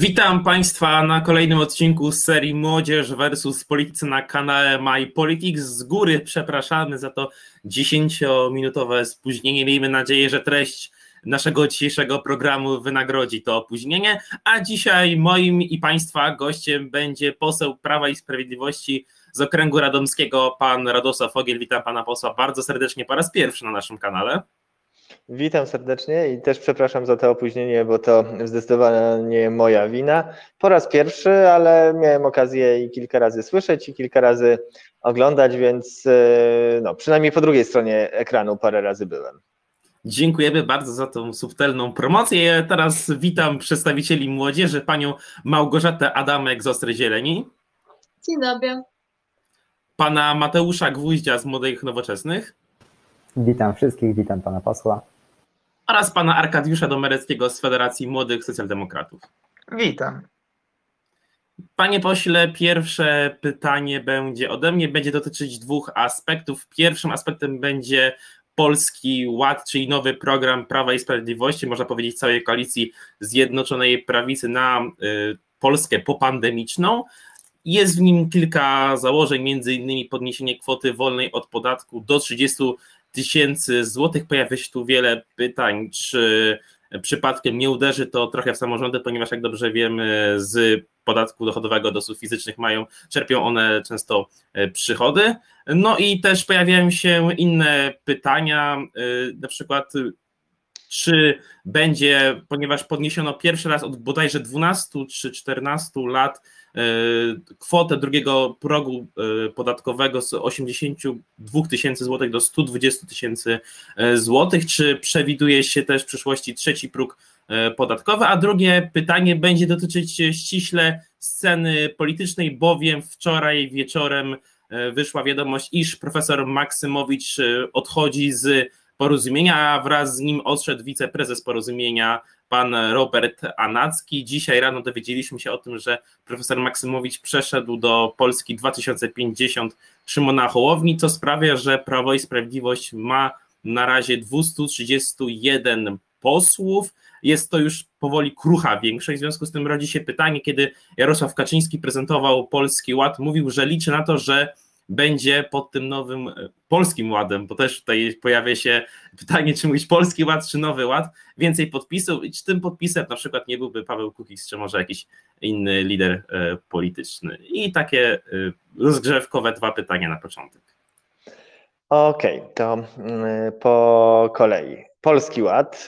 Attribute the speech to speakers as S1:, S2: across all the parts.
S1: Witam Państwa na kolejnym odcinku z serii Młodzież versus Politycy na kanale My Politics. Z góry przepraszamy za to 10-minutowe spóźnienie. Miejmy nadzieję, że treść naszego dzisiejszego programu wynagrodzi to opóźnienie. A dzisiaj moim i Państwa gościem będzie poseł Prawa i Sprawiedliwości z okręgu radomskiego, pan Radosław Fogiel. Witam pana posła bardzo serdecznie po raz pierwszy na naszym kanale.
S2: Witam serdecznie i też przepraszam za to opóźnienie, bo to zdecydowanie moja wina. Po raz pierwszy, ale miałem okazję i kilka razy słyszeć, i kilka razy oglądać, więc e, no, przynajmniej po drugiej stronie ekranu parę razy byłem.
S1: Dziękujemy bardzo za tą subtelną promocję. Teraz witam przedstawicieli młodzieży, panią Małgorzatę Adamek z Ostrej Zieleni.
S3: Dzień dobry.
S1: Pana Mateusza Gwóździa z Młodych Nowoczesnych.
S4: Witam wszystkich, witam pana posła.
S1: Oraz pana Arkadiusza Domereckiego z Federacji Młodych Socjaldemokratów.
S5: Witam.
S1: Panie pośle, pierwsze pytanie będzie ode mnie, będzie dotyczyć dwóch aspektów. Pierwszym aspektem będzie Polski Ład, czyli nowy program Prawa i Sprawiedliwości, można powiedzieć całej koalicji Zjednoczonej Prawicy na y, Polskę popandemiczną. Jest w nim kilka założeń, między innymi podniesienie kwoty wolnej od podatku do 30 tysięcy złotych. Pojawia się tu wiele pytań, czy przypadkiem nie uderzy to trochę w samorządy, ponieważ jak dobrze wiemy z podatku dochodowego do osób fizycznych mają, czerpią one często e, przychody. No i też pojawiają się inne pytania, e, na przykład czy będzie, ponieważ podniesiono pierwszy raz od bodajże 12 czy 14 lat e, kwotę drugiego progu e, podatkowego z 82 tysięcy złotych do 120 tysięcy e, złotych, czy przewiduje się też w przyszłości trzeci próg podatkowy, a drugie pytanie będzie dotyczyć ściśle sceny politycznej, bowiem wczoraj wieczorem wyszła wiadomość, iż profesor Maksymowicz odchodzi z porozumienia, a wraz z nim odszedł wiceprezes porozumienia, pan Robert Anacki. Dzisiaj rano dowiedzieliśmy się o tym, że profesor Maksymowicz przeszedł do Polski 2050 Szymona Hołowni, co sprawia, że Prawo i Sprawiedliwość ma na razie 231 posłów. Jest to już powoli krucha większość, w związku z tym rodzi się pytanie, kiedy Jarosław Kaczyński prezentował Polski Ład, mówił, że liczy na to, że będzie pod tym nowym e, polskim ładem, bo też tutaj pojawia się pytanie, czy mówić polski ład, czy nowy ład, więcej podpisów i czy tym podpisem na przykład nie byłby Paweł Kukiz, czy może jakiś inny lider e, polityczny. I takie e, rozgrzewkowe dwa pytania na początek.
S2: Okej, okay, to mm, po kolei. Polski Ład.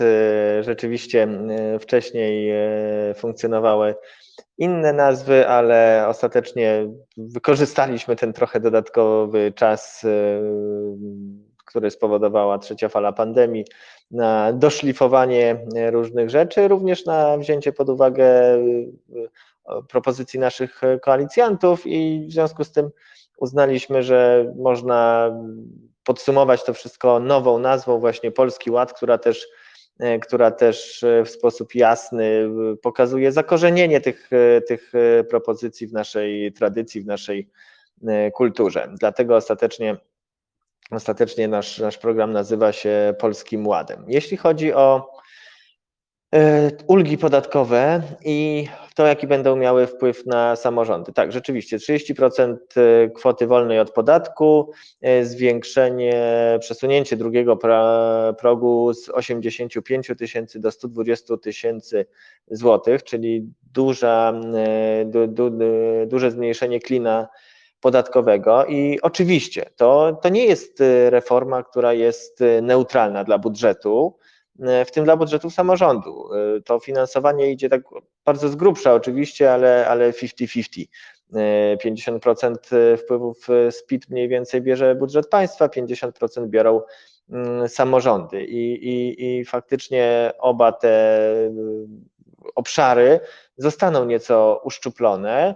S2: Rzeczywiście wcześniej funkcjonowały inne nazwy, ale ostatecznie wykorzystaliśmy ten trochę dodatkowy czas, y, który spowodowała trzecia fala pandemii, na doszlifowanie różnych rzeczy, również na wzięcie pod uwagę y, propozycji naszych koalicjantów i w związku z tym uznaliśmy, że można podsumować to wszystko nową nazwą właśnie Polski Ład, która też która też e, w sposób jasny e, pokazuje zakorzenienie tych, tych propozycji w naszej tradycji, w naszej kulturze. Dlatego ostatecznie, ostatecznie nasz, nasz program nazywa się Polskim Ładem. Jeśli chodzi o E, ulgi podatkowe i to, jaki będą miały wpływ na samorządy. Tak, rzeczywiście 30% e, kwoty wolnej od podatku, e, zwiększenie, przesunięcie drugiego progu z 85 tysięcy do 120 tysięcy złotych, czyli duża, du, du, duże zmniejszenie klina podatkowego i oczywiście to, to nie jest reforma, która jest neutralna dla budżetu, E, w tym dla budżetu samorządu. E, to finansowanie idzie tak bardzo z grubsza oczywiście, ale, ale 50-50. 50% e, wpływów z PIT mniej więcej bierze budżet państwa, 50% biorą mm, samorządy i, i, i faktycznie oba te obszary zostaną nieco uszczuplone.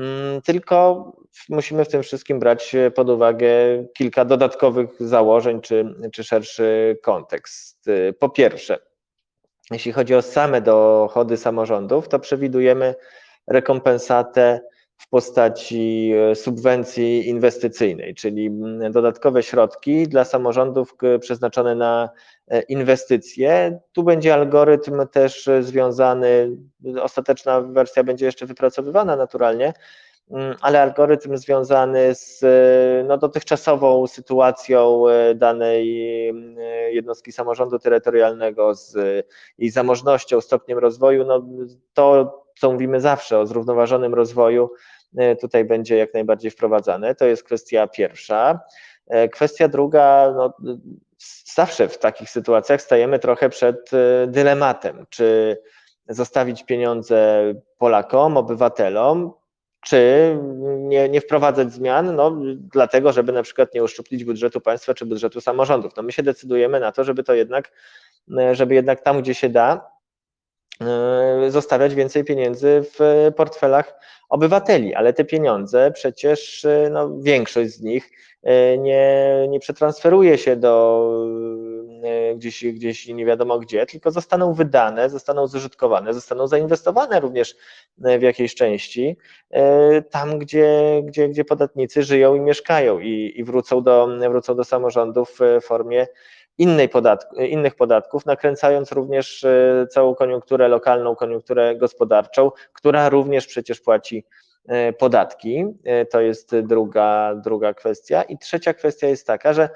S2: Mm, tylko musimy w tym wszystkim brać pod uwagę kilka dodatkowych założeń czy, czy szerszy kontekst. Po pierwsze, jeśli chodzi o same dochody samorządów, to przewidujemy rekompensatę w postaci subwencji inwestycyjnej, czyli mm, dodatkowe środki dla samorządów przeznaczone na inwestycje. Tu będzie algorytm też związany, ostateczna wersja będzie jeszcze wypracowywana naturalnie, ale algorytm związany z no, dotychczasową sytuacją e, danej e, jednostki samorządu terytorialnego, z jej zamożnością, stopniem rozwoju, no, to co mówimy zawsze o zrównoważonym rozwoju, tutaj będzie jak najbardziej wprowadzane. To jest kwestia pierwsza. Kwestia druga, no, zawsze w takich sytuacjach stajemy trochę przed dylematem, czy zostawić pieniądze Polakom, obywatelom, czy nie, nie wprowadzać zmian, no, dlatego, żeby na przykład nie uszczuplić budżetu państwa czy budżetu samorządów. No, my się decydujemy na to, żeby to jednak, żeby jednak tam, gdzie się da, e, zostawiać więcej pieniędzy w portfelach obywateli, ale te pieniądze przecież, e, no, większość z nich e, nie, nie przetransferuje się do gdzieś, gdzieś nie wiadomo gdzie, tylko zostaną wydane, zostaną zużytkowane, zostaną zainwestowane również w jakiejś części tam, gdzie, gdzie, gdzie podatnicy żyją i mieszkają i, i wrócą, do, wrócą do samorządów w formie innej podatku, innych podatków, nakręcając również całą koniunkturę lokalną, koniunkturę gospodarczą, która również przecież płaci E, podatki. E, to jest druga, druga kwestia. I trzecia kwestia jest taka, że e,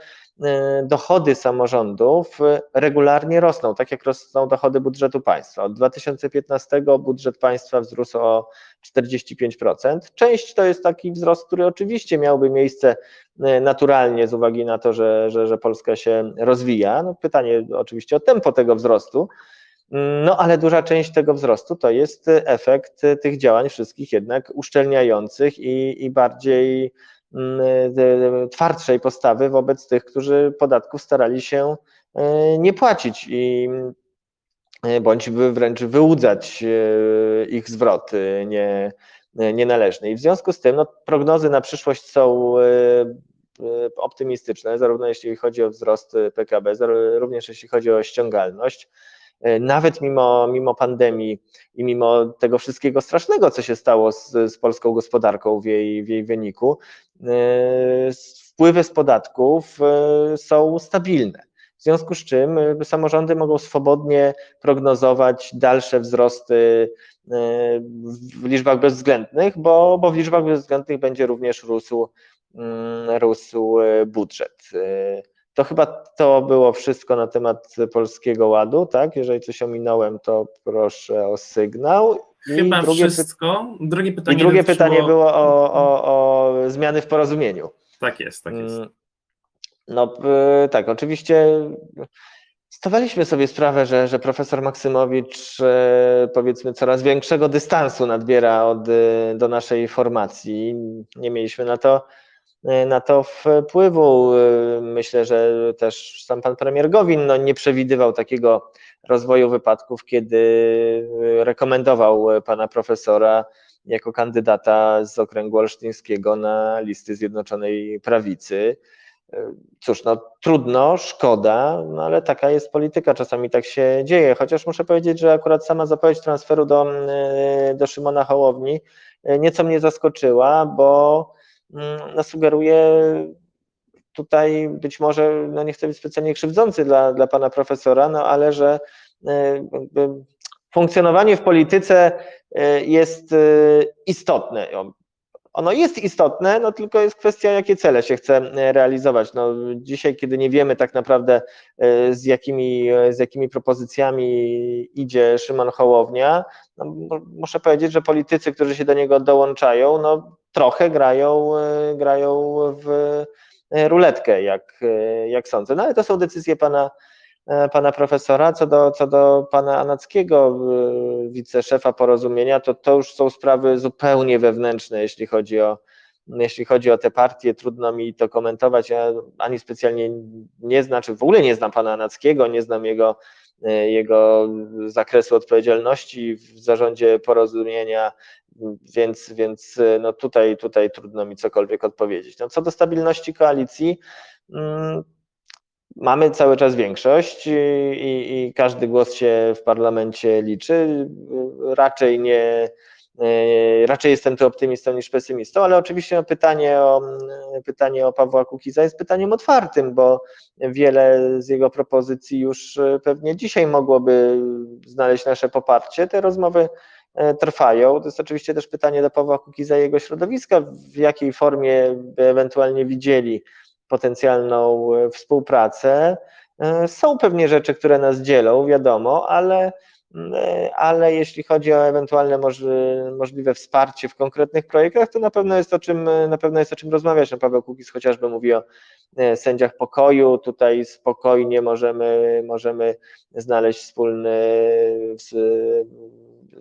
S2: dochody samorządów regularnie rosną, tak jak rosną dochody budżetu państwa. Od 2015 budżet państwa wzrósł o 45%. Część to jest taki wzrost, który oczywiście miałby miejsce naturalnie z uwagi na to, że, że, że Polska się rozwija. No pytanie oczywiście o tempo tego wzrostu, no ale duża część tego wzrostu to jest efekt tych działań wszystkich jednak uszczelniających i, i bardziej twardszej postawy wobec tych, którzy podatków starali się e, nie płacić i e, bądź wręcz wyłudzać e, ich zwrot nie, nienależny. I w związku z tym no, prognozy na przyszłość są optymistyczne, zarówno jeśli chodzi o wzrost PKB, również jeśli chodzi o ściągalność. E, nawet mimo, mimo pandemii i mimo tego wszystkiego strasznego, co się stało z, z polską gospodarką w jej, w jej wyniku, e, wpływy z podatków e, są stabilne. W związku z czym samorządy mogą swobodnie prognozować dalsze wzrosty w liczbach bezwzględnych, bo, bo w liczbach bezwzględnych będzie również rósł, mm, rósł budżet. To chyba to było wszystko na temat Polskiego Ładu, tak? Jeżeli coś ominąłem, to proszę o sygnał.
S1: I chyba drugie wszystko. Drugie pytanie,
S2: I drugie pytanie było o, o, o zmiany w porozumieniu.
S1: Tak jest, tak jest. Mm,
S2: no tak, oczywiście Stawaliśmy sobie sprawę, że, że profesor Maksymowicz e, powiedzmy coraz większego dystansu nadbiera od, e, do naszej formacji. Nie mieliśmy na to na to wpływu. E, myślę, że też sam pan premier Gowin no, nie przewidywał takiego rozwoju wypadków, kiedy rekomendował pana profesora jako kandydata z okręgu olsztyńskiego na listy Zjednoczonej Prawicy. E, cóż, no trudno, szkoda, no ale taka jest polityka, czasami tak się dzieje, chociaż muszę powiedzieć, że akurat sama zapowiedź transferu do, do Szymona Hołowni nieco mnie zaskoczyła, bo no, sugeruje tutaj być może, no nie chcę być specjalnie krzywdzący dla, dla pana profesora, no ale że e, funkcjonowanie w polityce e, jest e, istotne. Ono jest istotne, no tylko jest kwestia, jakie cele się chce realizować. No, dzisiaj, kiedy nie wiemy tak naprawdę, z jakimi, z jakimi propozycjami idzie Szymon Hołownia, no, muszę powiedzieć, że politycy, którzy się do niego dołączają, no, trochę grają, e, grają w e, ruletkę, jak, e, jak sądzę. No ale to są decyzje pana, pana profesora. Co do, co do pana Anackiego, wiceszefa porozumienia, to to już są sprawy zupełnie wewnętrzne, jeśli chodzi o, jeśli chodzi o te partie, trudno mi to komentować. Ja ani specjalnie nie znam, czy w ogóle nie znam pana Anackiego, nie znam jego, jego zakresu odpowiedzialności w zarządzie porozumienia, więc, więc no tutaj, tutaj trudno mi cokolwiek odpowiedzieć. No co do stabilności koalicji, mm, mamy cały czas większość i, i, każdy głos się w parlamencie liczy. Raczej nie, raczej jestem tu optymistą niż pesymistą, ale oczywiście pytanie, o, pytanie o Pawła Kukiza jest pytaniem otwartym, bo wiele z jego propozycji już pewnie dzisiaj mogłoby znaleźć nasze poparcie. Te rozmowy trwają. To jest oczywiście też pytanie do Pawła Kukiza i jego środowiska, w jakiej formie by ewentualnie widzieli potencjalną współpracę. Są pewnie rzeczy, które nas dzielą, wiadomo, ale ale jeśli chodzi o ewentualne możliwe wsparcie w konkretnych projektach, to na pewno jest o czym, na pewno jest o czym rozmawiać. No, Paweł Kukiz chociażby mówi o e, sędziach pokoju, tutaj spokojnie możemy, możemy znaleźć wspólny,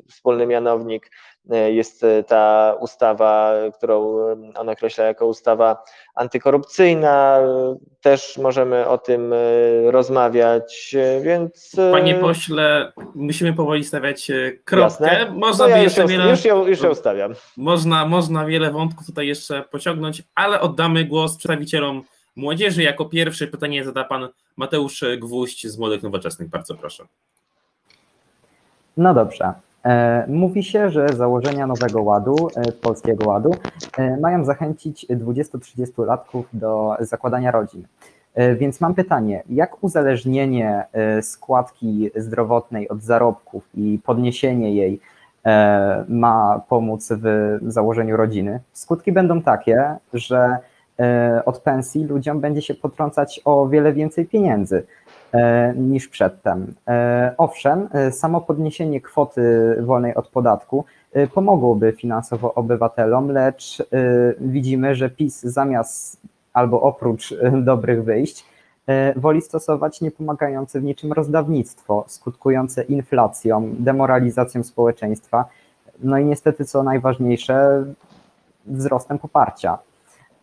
S2: wspólny mianownik E, jest e, ta ustawa, którą on określa jako ustawa antykorupcyjna. Też możemy o tym e, rozmawiać, więc.
S1: Panie pośle, musimy powoli stawiać kropkę.
S2: Jasne. Można no ja jeszcze już, wiele. Już ją, już ją ustawiam.
S1: Można, można wiele wątków tutaj jeszcze pociągnąć, ale oddamy głos przedstawicielom młodzieży. Jako pierwszy pytanie zada pan Mateusz Gwóźdź z Młodych Nowoczesnych. Bardzo proszę.
S4: No dobrze. E, mówi się, że założenia Nowego Ładu, e, Polskiego Ładu, e, mają zachęcić 20-30-latków do zakładania rodzin. Więc mam pytanie, jak uzależnienie składki zdrowotnej od zarobków i podniesienie jej ma pomóc w założeniu rodziny? Skutki będą takie, że od pensji ludziom będzie się potrącać o wiele więcej pieniędzy. E, niż przedtem. E, owszem, e, samo podniesienie kwoty wolnej od podatku pomogłoby finansowo obywatelom, lecz widzimy, że PiS zamiast albo oprócz dobrych wyjść woli stosować niepomagające w niczym rozdawnictwo, skutkujące inflacją, demoralizacją społeczeństwa, no i niestety, co najważniejsze, wzrostem poparcia.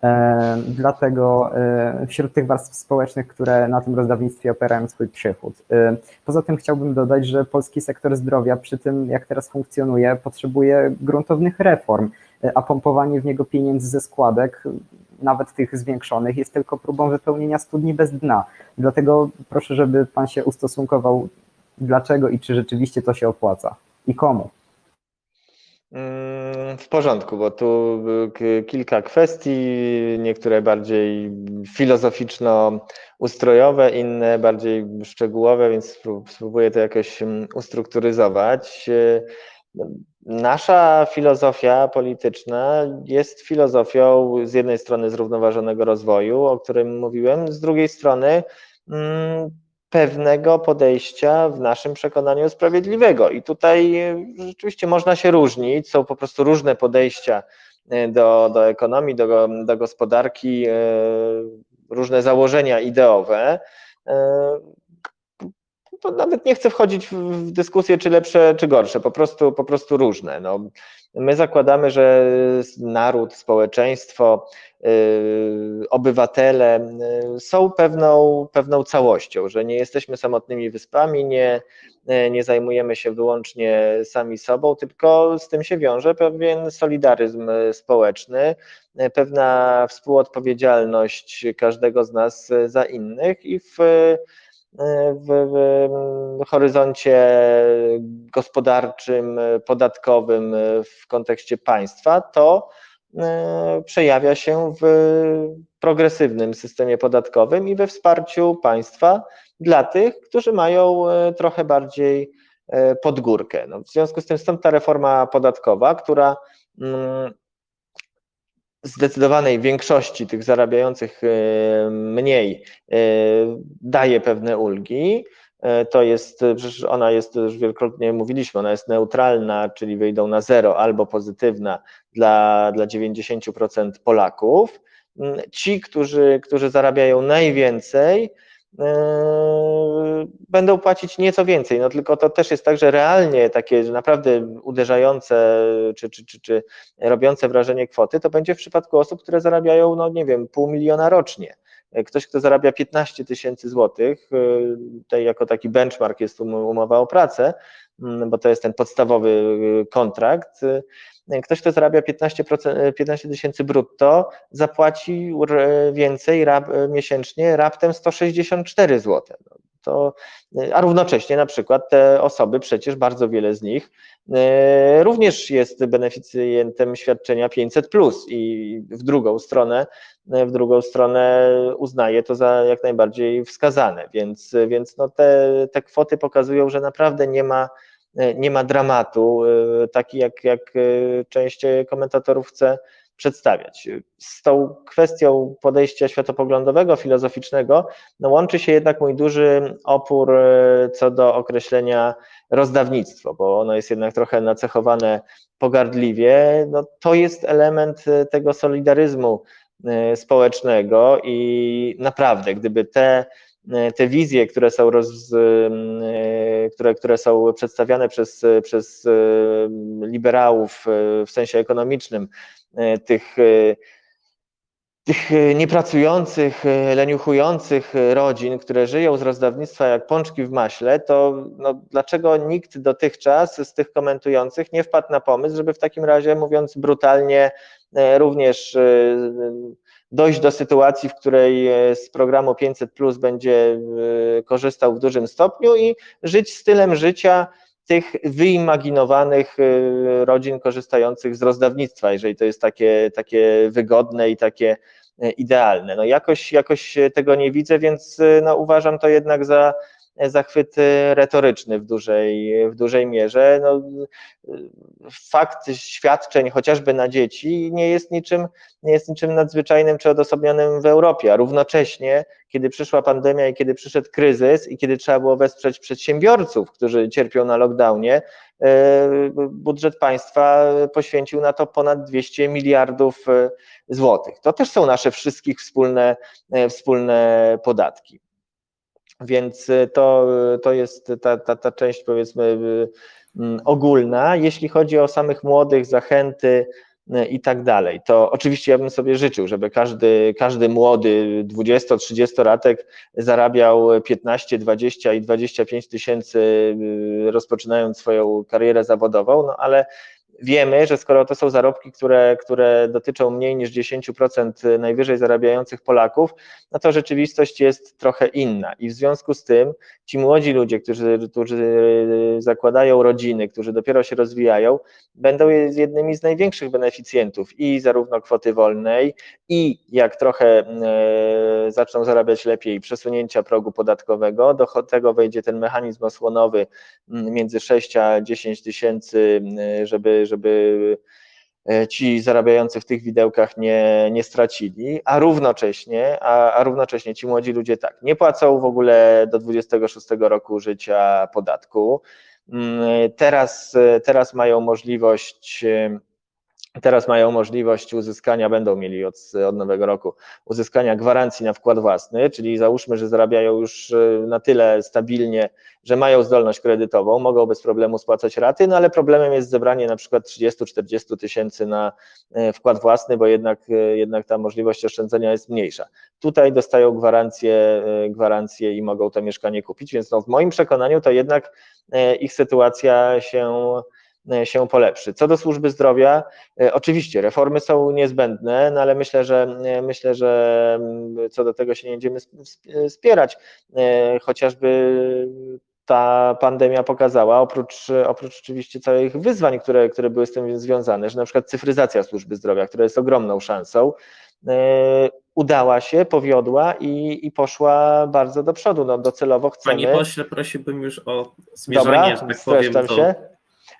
S4: E, dlatego e, wśród tych warstw społecznych, które na tym rozdawnictwie operają swój przychód. E, poza tym chciałbym dodać, że polski sektor zdrowia przy tym, jak teraz funkcjonuje, potrzebuje gruntownych reform, a pompowanie w niego pieniędzy ze składek, nawet tych zwiększonych, jest tylko próbą wypełnienia studni bez dna. Dlatego proszę, żeby pan się ustosunkował, dlaczego i czy rzeczywiście to się opłaca i komu.
S2: Mm, w porządku, bo tu kilka kwestii, niektóre bardziej filozoficzno-ustrojowe, inne bardziej szczegółowe, więc spróbuję to jakoś mm, ustrukturyzować. Nasza filozofia polityczna jest filozofią z jednej strony zrównoważonego rozwoju, o którym mówiłem, z drugiej strony mm, pewnego podejścia w naszym przekonaniu sprawiedliwego. I tutaj e, rzeczywiście można się różnić, są po prostu różne podejścia e, do, do ekonomii, do, do gospodarki, e, różne założenia ideowe. To nawet nie chcę wchodzić w dyskusję, czy lepsze, czy gorsze, po prostu, po prostu różne. No, my zakładamy, że naród, społeczeństwo, Y, obywatele y, są pewną, pewną całością, że nie jesteśmy samotnymi wyspami, nie, y, nie zajmujemy się wyłącznie sami sobą, tylko z tym się wiąże pewien solidaryzm społeczny, pewna współodpowiedzialność każdego z nas za innych i w w, w, horyzoncie gospodarczym, podatkowym w kontekście państwa, to E, przejawia się w progresywnym systemie podatkowym i we wsparciu państwa dla tych, którzy mają e, trochę bardziej e, podgórkę. No, w związku z tym stąd ta reforma podatkowa, która mm, zdecydowanej większości tych zarabiających mniej daje pewne ulgi, E, to jest, przecież ona jest, już wielokrotnie mówiliśmy, ona jest neutralna, czyli wyjdą na zero albo pozytywna dla, dla 90% Polaków. Mm, ci, którzy, którzy zarabiają najwięcej, będą płacić nieco więcej, no tylko to też jest tak, że realnie takie naprawdę uderzające czy, czy, czy, czy robiące wrażenie kwoty, to będzie w przypadku osób, które zarabiają, no nie wiem, pół miliona rocznie. Ktoś, kto zarabia 15 tysięcy złotych, y, tutaj jako taki benchmark jest umowa o pracę, bo to jest ten podstawowy y, kontrakt. Y, ktoś, kto zarabia 15 tysięcy brutto, zapłaci więcej miesięcznie raptem 164 zł. No, To, a równocześnie na przykład te osoby, przecież bardzo wiele z nich również jest beneficjentem świadczenia 500 i w drugą stronę, w drugą stronę uznaje to za jak najbardziej wskazane, więc, więc no te, te kwoty pokazują, że naprawdę nie ma nie ma dramatu, taki jak, jak część komentatorów chce przedstawiać. Z tą kwestią podejścia światopoglądowego, filozoficznego no łączy się jednak mój duży opór e, co do określenia rozdawnictwo, bo ono jest jednak trochę nacechowane pogardliwie. No, to jest element e, tego solidaryzmu e, społecznego i naprawdę, gdyby te te wizje, które są, roz, które, które są przedstawiane przez, przez liberałów w sensie ekonomicznym, E, tych, e, tych e, niepracujących, leniuchujących rodzin, które żyją z rozdawnictwa jak pączki w maśle, to no, dlaczego nikt dotychczas z tych komentujących nie wpadł na pomysł, żeby w takim razie, mówiąc brutalnie, również dojść do sytuacji, w której z programu 500 Plus będzie korzystał w dużym stopniu i żyć stylem życia, tych wyimaginowanych y, rodzin korzystających z rozdawnictwa, jeżeli to jest takie, takie wygodne i takie idealne. No jakoś, jakoś tego nie widzę, więc no uważam to jednak za zachwyt retoryczny w dużej, w dużej mierze. No, fakt świadczeń chociażby na dzieci nie jest niczym, nie jest niczym nadzwyczajnym czy odosobnionym w Europie, a równocześnie, kiedy przyszła pandemia i kiedy przyszedł kryzys i kiedy trzeba było wesprzeć przedsiębiorców, którzy cierpią na lockdownie, e, budżet państwa poświęcił na to ponad 200 miliardów e, złotych. To też są nasze wszystkich wspólne, e, wspólne podatki. Więc y, to, to jest ta, ta, ta część powiedzmy y, mm, ogólna. Jeśli chodzi o samych młodych, zachęty y, i tak dalej, to oczywiście ja bym sobie życzył, żeby każdy, każdy młody 20-30-latek zarabiał 15, 20 i 25 tysięcy rozpoczynając swoją karierę zawodową, no ale wiemy, że skoro to są zarobki, które, które dotyczą mniej niż 10% najwyżej zarabiających Polaków, no to rzeczywistość jest trochę inna. I w związku z tym ci młodzi ludzie, którzy, którzy zakładają rodziny, którzy dopiero się rozwijają, będą jednymi z największych beneficjentów i zarówno kwoty wolnej, i jak trochę e, zaczną zarabiać lepiej przesunięcia progu podatkowego, do tego wejdzie ten mechanizm osłonowy między 6 a 10 tysięcy, żeby żeby e, ci zarabiający w tych widełkach nie, nie stracili, a równocześnie, a, a równocześnie ci młodzi ludzie tak, nie płacą w ogóle do 26 roku życia podatku. Mm, teraz, teraz mają możliwość Teraz mają możliwość uzyskania, będą mieli od, od nowego roku, uzyskania gwarancji na wkład własny, czyli załóżmy, że zarabiają już e, na tyle stabilnie, że mają zdolność kredytową, mogą bez problemu spłacać raty, no ale problemem jest zebranie na przykład 30-40 tysięcy na e, wkład własny, bo jednak, e, jednak ta możliwość oszczędzenia jest mniejsza. Tutaj dostają gwarancję, gwarancję i mogą to mieszkanie kupić, więc no w moim przekonaniu to jednak ich sytuacja się się polepszy. Co do służby zdrowia, e, oczywiście reformy są niezbędne, no ale myślę, że myślę, że co do tego się nie będziemy spierać, e, chociażby ta pandemia pokazała, oprócz, oprócz oczywiście całych wyzwań, które, które były z tym związane, że na przykład cyfryzacja służby zdrowia, która jest ogromną szansą, udała się, powiodła i, i poszła bardzo do przodu. No, docelowo chcemy.
S1: Panie pośle, prosiłbym już o zmierzenie,
S2: Dobra, że tak powiem, do, się.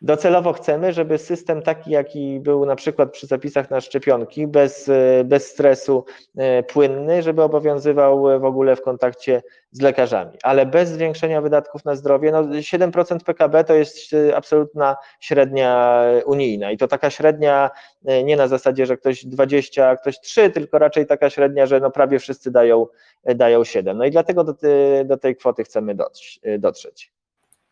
S2: Docelowo chcemy, żeby system taki, jaki był na przykład przy zapisach na szczepionki, bez, bez stresu, e, płynny, żeby obowiązywał w ogóle w kontakcie z lekarzami, ale bez zwiększenia wydatków na zdrowie. No 7% PKB to jest e, absolutna średnia unijna i to taka średnia e, nie na zasadzie, że ktoś 20, a ktoś 3, tylko raczej taka średnia, że no prawie wszyscy dają, dają 7. No i dlatego do, do tej kwoty chcemy dotrzeć.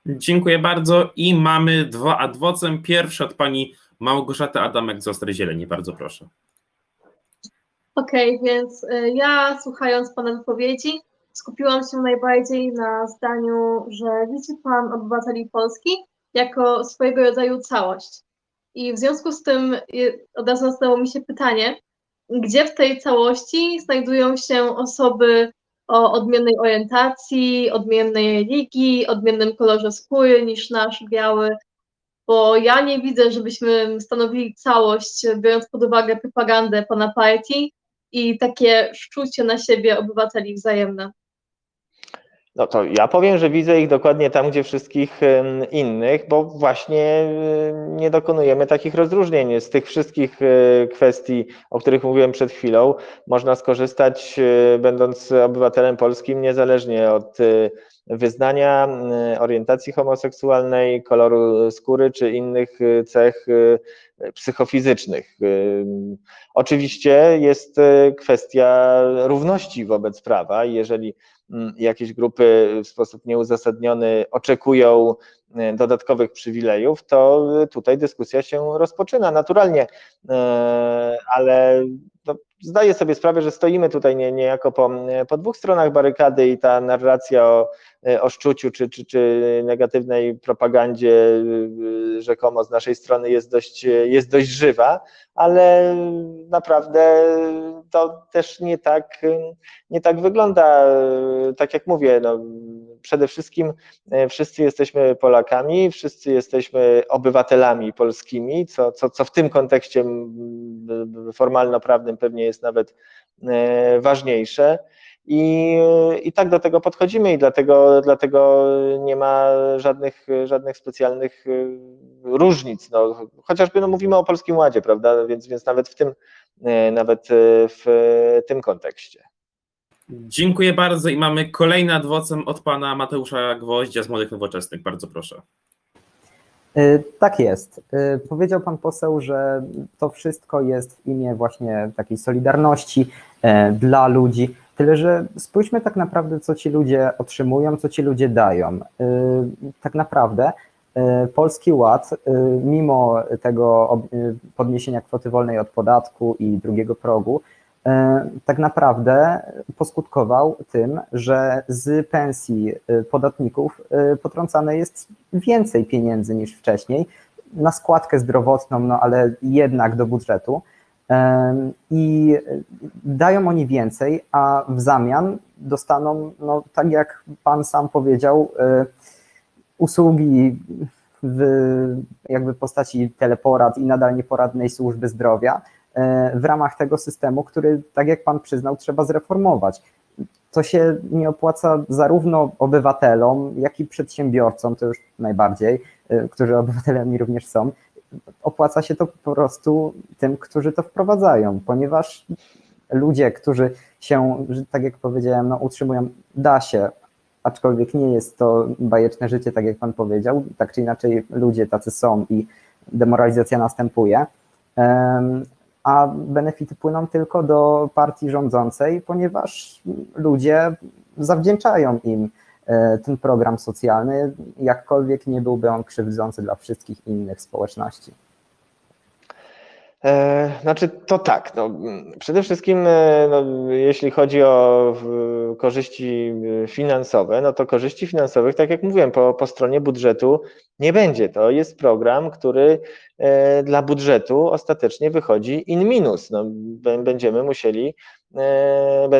S1: Dziękuję bardzo i mamy dwa adwocem. Pierwszy od pani Małgorzaty Adamek z Ostrej Zieleni. Bardzo proszę.
S3: Okej, okay, więc y, ja słuchając Pana wypowiedzi skupiłam się najbardziej na zdaniu, że widzi Pan obywateli Polski jako swojego rodzaju całość. I w związku z tym od razu nastało mi się pytanie, gdzie w tej całości znajdują się osoby o odmiennej orientacji, odmiennej religii, odmiennym kolorze skóry niż nasz biały, bo ja nie widzę, żebyśmy stanowili całość, biorąc pod uwagę propagandę pana partii i takie szczucie na siebie obywateli wzajemne.
S2: No to ja powiem, że widzę ich dokładnie tam, gdzie wszystkich innych, bo właśnie nie dokonujemy takich rozróżnień. Z tych wszystkich e, kwestii, o których mówiłem przed chwilą, można skorzystać, e, będąc obywatelem polskim, niezależnie od e, wyznania, orientacji homoseksualnej, koloru skóry czy innych cech psychofizycznych. Oczywiście jest kwestia równości wobec prawa. Jeżeli jakieś grupy w sposób nieuzasadniony oczekują dodatkowych przywilejów, to tutaj dyskusja się rozpoczyna naturalnie, e, ale no, zdaję sobie sprawę, że stoimy tutaj nie, niejako po, po dwóch stronach barykady i ta narracja o, o szczuciu czy, czy, czy negatywnej propagandzie rzekomo z naszej strony jest dość, jest dość żywa, ale naprawdę to też nie tak, nie tak wygląda. Tak jak mówię, no, przede wszystkim e, wszyscy jesteśmy Polakami, wszyscy jesteśmy obywatelami polskimi, co, co, co w tym kontekście formalno-prawnym pewnie jest nawet e, ważniejsze. I, I tak do tego podchodzimy i dlatego, dlatego nie ma żadnych, żadnych specjalnych y, różnic. No, chociażby no, mówimy o Polskim Ładzie, prawda? Więc, więc nawet w tym, nawet w tym kontekście.
S1: Dziękuję bardzo i mamy kolejny adwocem od pana Mateusza Gwoździa z Młodych Nowoczesnych. Bardzo proszę.
S4: Tak jest. Powiedział pan poseł, że to wszystko jest w imię właśnie takiej solidarności dla ludzi. Tyle, że spójrzmy tak naprawdę, co ci ludzie otrzymują, co ci ludzie dają. Tak naprawdę Polski Ład, mimo tego podniesienia kwoty wolnej od podatku i drugiego progu, tak naprawdę poskutkował tym, że z pensji podatników potrącane jest więcej pieniędzy niż wcześniej na składkę zdrowotną, no ale jednak do budżetu. I dają oni więcej, a w zamian dostaną, no, tak jak Pan sam powiedział, e, usługi w jakby postaci teleporad i nadal nieporadnej służby zdrowia. e, w ramach tego systemu, który, tak jak Pan przyznał, trzeba zreformować. To się nie opłaca zarówno obywatelom, jak i przedsiębiorcom, to już najbardziej, e, którzy obywatelami również są, opłaca się to po prostu tym, którzy to wprowadzają, ponieważ ludzie, którzy się, tak jak powiedziałem, no, utrzymują, da się, aczkolwiek nie jest to bajeczne życie, tak jak pan powiedział, tak czy inaczej ludzie tacy są i demoralizacja następuje, a benefity płyną tylko do partii rządzącej, ponieważ ludzie zawdzięczają im E, ten program socjalny, jakkolwiek nie byłby on krzywdzący dla wszystkich innych społeczności.
S2: E, znaczy to tak, no, przede wszystkim e, no, jeśli chodzi o korzyści finansowe, no to korzyści finansowych, tak jak mówiłem, po, po stronie budżetu nie będzie. To jest program, który dla budżetu ostatecznie wychodzi in minus. No, będziemy musieli,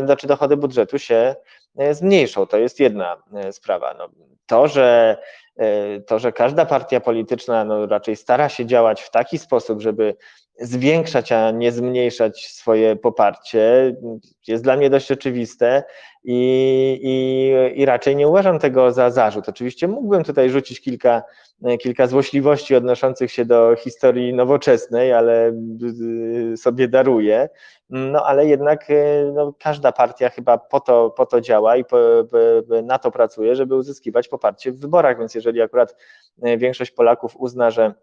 S2: znaczy dochody budżetu się E, zmniejszą. To jest jedna e, sprawa. No, to, że, e, to, że każda partia polityczna no, raczej stara się działać w taki sposób, żeby zwiększać, a nie zmniejszać swoje poparcie, jest dla mnie dość oczywiste i, i, i raczej nie uważam tego za zarzut. Oczywiście mógłbym tutaj rzucić kilka, kilka złośliwości odnoszących się do historii nowoczesnej, ale y, sobie daruję. No ale jednak y, no, każda partia chyba po to, po to działa i po, na to pracuje, żeby uzyskiwać poparcie w wyborach, więc jeżeli akurat y, większość Polaków uzna, że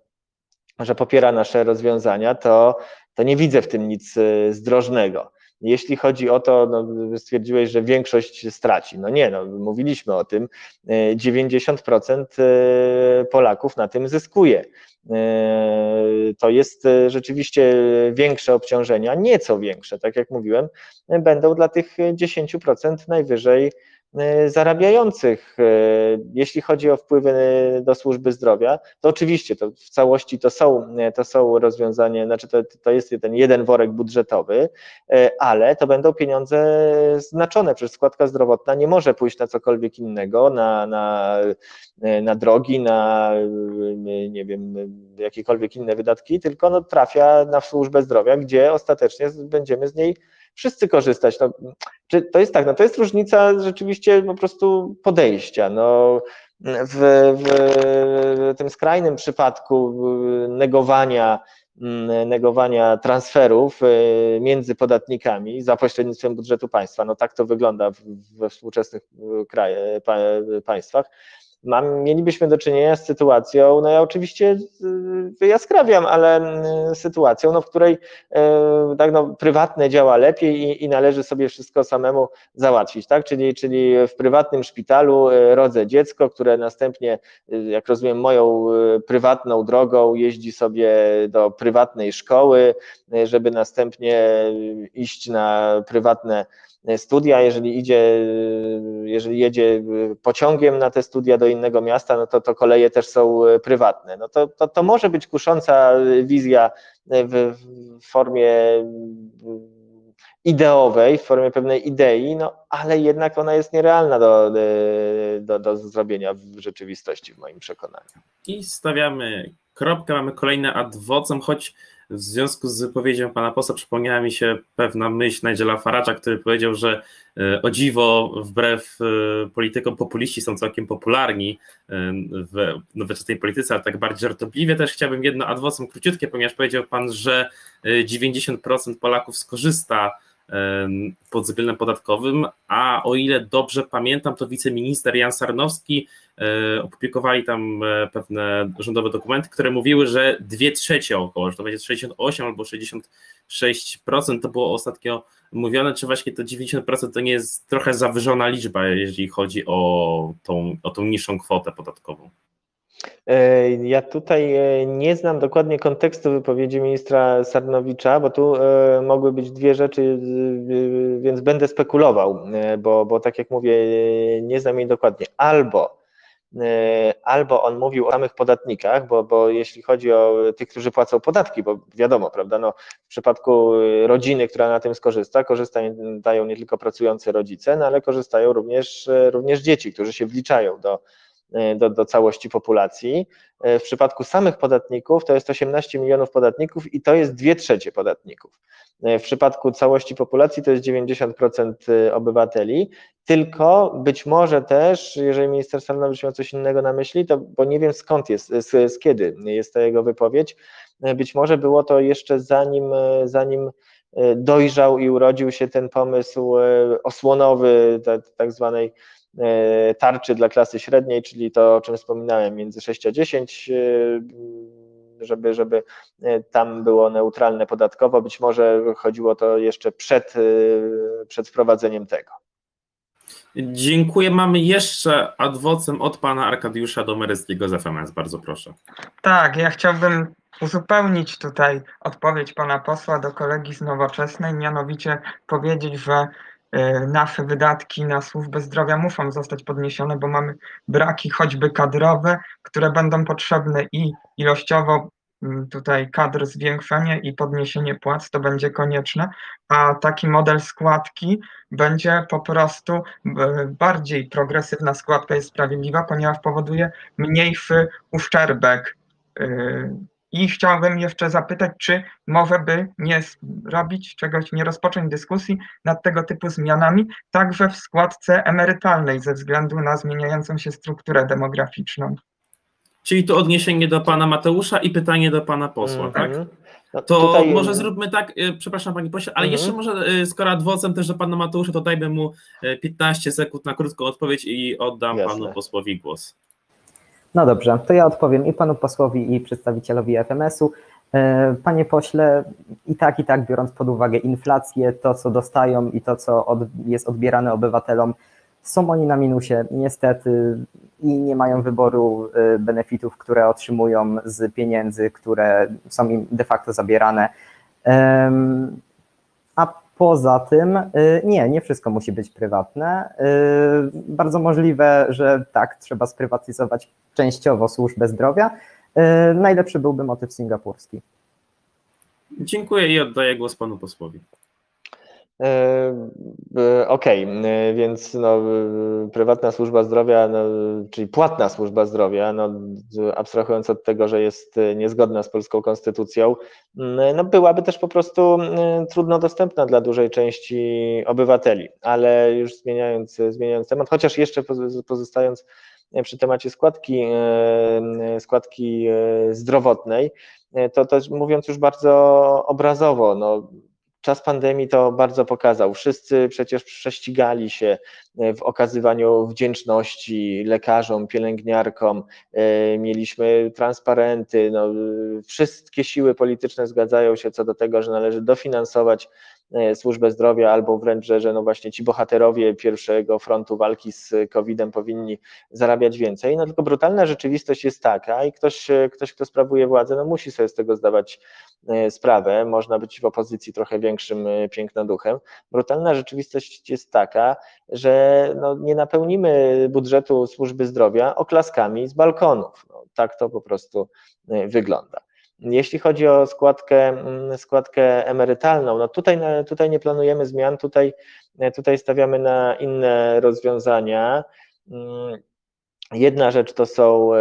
S2: że popiera nasze rozwiązania, to, to nie widzę w tym nic y, zdrożnego. Jeśli chodzi o to, no, stwierdziłeś, że większość straci. No nie, no, mówiliśmy o tym, 90% y, y, Polaków na tym zyskuje. To jest rzeczywiście większe obciążenia, nieco większe, tak jak mówiłem, będą dla tych 10% najwyżej zarabiających. Jeśli chodzi o wpływy do służby zdrowia, to oczywiście to w całości to są, to są rozwiązania, znaczy to, to jest ten jeden worek budżetowy, ale to będą pieniądze znaczone, przecież składka zdrowotna nie może pójść na cokolwiek innego, na, na, na drogi, na nie wiem, jakiekolwiek inne wydatki, tylko no, trafia na służbę zdrowia, gdzie ostatecznie będziemy z niej wszyscy korzystać. No, czy to jest tak, no to jest różnica rzeczywiście po prostu podejścia. No, w, w tym skrajnym przypadku negowania negowania transferów y, między podatnikami za pośrednictwem budżetu państwa. No tak to wygląda we współczesnych krajach, państwach mam, mielibyśmy do czynienia z sytuacją, no ja oczywiście wyjaskrawiam, ale mm, sytuacją, no, w której e, tak, no, prywatne działa lepiej i, i należy sobie wszystko samemu załatwić, tak? Czyli, czyli w prywatnym szpitalu e, rodzę dziecko, które następnie, e, jak rozumiem, moją prywatną drogą jeździ sobie do prywatnej szkoły, żeby następnie iść na prywatne studia, jeżeli idzie, jeżeli jedzie pociągiem na te studia do innego miasta, no to, to koleje też są prywatne. No to, to, to może być kusząca wizja w, w formie ideowej, w formie pewnej idei, no ale jednak ona jest nierealna do, do, do zrobienia w rzeczywistości, w moim przekonaniu.
S1: I stawiamy kropkę, mamy kolejne ad vocem, choć w związku z wypowiedzią pana posła przypomniała mi się pewna myśl Nigela Farage'a, który powiedział, że e, o dziwo wbrew e, politykom populiści są całkiem popularni e, w nowoczesnej polityce, ale tak bardziej żartobliwie też chciałbym jedno adwocem króciutkie, ponieważ powiedział pan, że 90% Polaków skorzysta pod względem podatkowym, a o ile dobrze pamiętam, to wiceminister Jan Sarnowski e, opublikowali tam e, pewne rządowe dokumenty, które mówiły, że dwie trzecie około, że to będzie 68 albo 66%, to było ostatnio mówione, czy właśnie to 90% to nie jest trochę zawyżona liczba, jeżeli chodzi o tą, o tą niższą kwotę podatkową.
S2: E, ja tutaj e, nie znam dokładnie kontekstu wypowiedzi ministra Sarnowicza, bo tu e, mogły być dwie rzeczy, więc będę spekulował, bo, bo tak jak mówię, nie znam jej dokładnie. Albo albo on mówił o samych podatnikach, bo, bo jeśli chodzi o tych, którzy płacą podatki, bo wiadomo, prawda, no, w przypadku rodziny, która na tym skorzysta, korzystają nie tylko pracujący rodzice, no, ale korzystają również, również dzieci, którzy się wliczają do, do, do całości populacji. E, w przypadku samych podatników to jest 18 milionów podatników i to jest dwie trzecie podatników. E, w przypadku całości populacji to jest 90% obywateli, tylko być może też, jeżeli minister Sarnowicz miał coś innego na myśli, to bo nie wiem skąd jest, z, z kiedy jest ta jego wypowiedź, być może było to jeszcze zanim, zanim dojrzał i urodził się ten pomysł osłonowy tak zwanej E, tarczy dla klasy średniej, czyli to, o czym wspominałem, między 6 a 10, e, żeby, żeby e, tam było neutralne podatkowo. Być może chodziło to jeszcze przed, przed wprowadzeniem tego.
S1: Dziękuję. Mamy jeszcze adwocem od pana Arkadiusza Domeryckiego z FMS. Bardzo proszę.
S5: Tak, ja chciałbym uzupełnić tutaj odpowiedź pana posła do kolegi z Nowoczesnej, mianowicie powiedzieć, że E, nasze wydatki na służbę zdrowia muszą zostać podniesione, bo mamy braki choćby kadrowe, które będą potrzebne i ilościowo mm, tutaj kadr zwiększenie i podniesienie płac to będzie konieczne, a taki model składki będzie po prostu e, bardziej progresywna składka jest sprawiedliwa, ponieważ powoduje mniejszy uszczerbek e, i chciałbym jeszcze zapytać, czy może by nie robić czegoś, nie rozpocząć dyskusji nad tego typu zmianami, także w składce emerytalnej ze względu na zmieniającą się strukturę demograficzną.
S1: Czyli to odniesienie do pana Mateusza i pytanie do pana posła, mm -hmm. tak? No, to tutaj... może zróbmy tak, y, przepraszam panie pośle, ale mm -hmm. jeszcze może y, skoro adwocem też do pana Mateusza, to dajmy mu 15 y, sekund na krótką odpowiedź i oddam Jasne. panu posłowi głos.
S4: No dobrze, to ja odpowiem i panu posłowi, i przedstawicielowi FMS-u. E, panie pośle, i tak, i tak biorąc pod uwagę inflację, to co dostają i to co od, jest odbierane obywatelom, są oni na minusie niestety i nie mają wyboru e, benefitów, które otrzymują z pieniędzy, które są im de facto zabierane. A Poza tym, y, nie, nie wszystko musi być prywatne. Y, Bardzo możliwe, że tak, trzeba sprywatyzować częściowo służbę zdrowia. Y, Najlepszy byłby motyw singapurski.
S1: Dziękuję i oddaję głos panu posłowi.
S2: E, e, Okej, e, więc no, prywatna służba zdrowia, no, czyli płatna służba zdrowia, no, abstrahując od tego, że jest niezgodna z polską konstytucją, m, no, byłaby też po prostu m, trudno dostępna dla dużej części obywateli. Ale już zmieniając, zmieniając temat, chociaż jeszcze poz- pozostając przy temacie składki, składki zdrowotnej, to też mówiąc już bardzo obrazowo, no, Czas pandemii to bardzo pokazał. Wszyscy przecież prześcigali się e, w okazywaniu wdzięczności lekarzom, pielęgniarkom. e, Mieliśmy transparenty. No, e, wszystkie siły polityczne zgadzają się co do tego, że należy dofinansować służbę zdrowia, albo wręcz, że, że no właśnie ci bohaterowie pierwszego frontu walki z COVID-em powinni zarabiać więcej. No tylko brutalna rzeczywistość jest taka i ktoś, e, ktoś kto sprawuje władzę, no musi sobie z tego zdawać e, sprawę. Można być w opozycji trochę większym e, pięknoduchem. Brutalna rzeczywistość jest taka, że no nie napełnimy budżetu służby zdrowia oklaskami z balkonów. No, tak to po prostu e, wygląda. Jeśli chodzi o składkę, mm, składkę emerytalną, no tutaj, tutaj nie planujemy zmian, tutaj, tutaj stawiamy na inne rozwiązania. Mm, Jedna rzecz to są,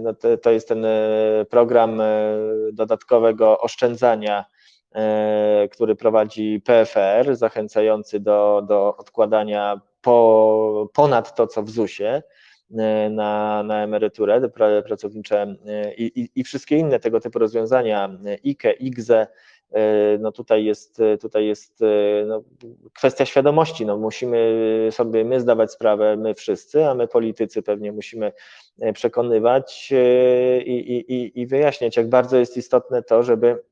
S2: no to, to jest ten e, program e, dodatkowego oszczędzania, e, który prowadzi PFR, zachęcający do, do odkładania po, ponad to, co w ZUS-ie na, na emeryturę pra- pracownicze e, i, i, i wszystkie inne tego typu rozwiązania, e, IKE, IGZE, e, no tutaj jest, tutaj jest e, no, kwestia świadomości. No, musimy sobie my zdawać sprawę, my wszyscy, a my politycy pewnie musimy e, przekonywać e, i, i- i wyjaśniać, jak bardzo jest istotne to, żeby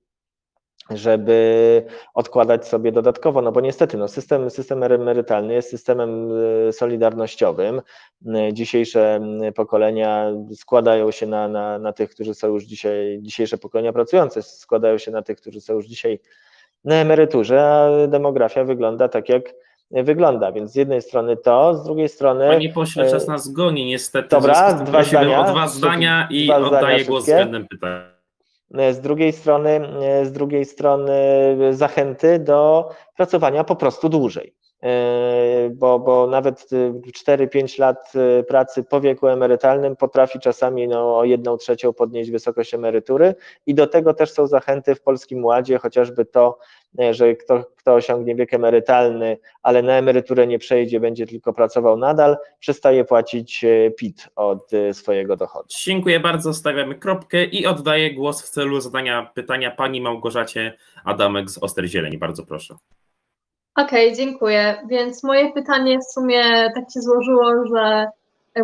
S2: żeby odkładać sobie dodatkowo, no bo niestety no system, system emerytalny jest systemem e, solidarnościowym. E, Dzisiejsze m, pokolenia składają się na, na, na tych, którzy są już dzisiaj, dzisiejsze pokolenia pracujące składają się na tych, którzy są już dzisiaj na emeryturze, a demografia wygląda tak, jak wygląda. Więc z jednej strony to, z drugiej strony.
S1: Panie pośle, czas nas goni niestety.
S2: dobra, dwa zdania.
S1: o dwa zdania i
S2: Dwa zdania
S1: oddaję głos względem pytania.
S2: E, Z drugiej strony, e, z drugiej strony zachęty do pracowania po prostu dłużej. E, Bo, bo nawet e, 4-5 lat e, pracy po wieku emerytalnym potrafi czasami no, o jedną trzecią podnieść wysokość emerytury i do tego też są zachęty w Polskim Ładzie, chociażby to, e, że kto, kto osiągnie wiek emerytalny, ale na emeryturę nie przejdzie, będzie tylko pracował nadal, przestaje płacić e, PIT od swojego dochodu.
S1: Dziękuję bardzo, stawiamy kropkę i oddaję głos w celu zadania pytania pani Małgorzacie Adamek z Osterzieleni. Bardzo proszę.
S3: Okej, dziękuję. Więc moje pytanie w sumie tak się złożyło, że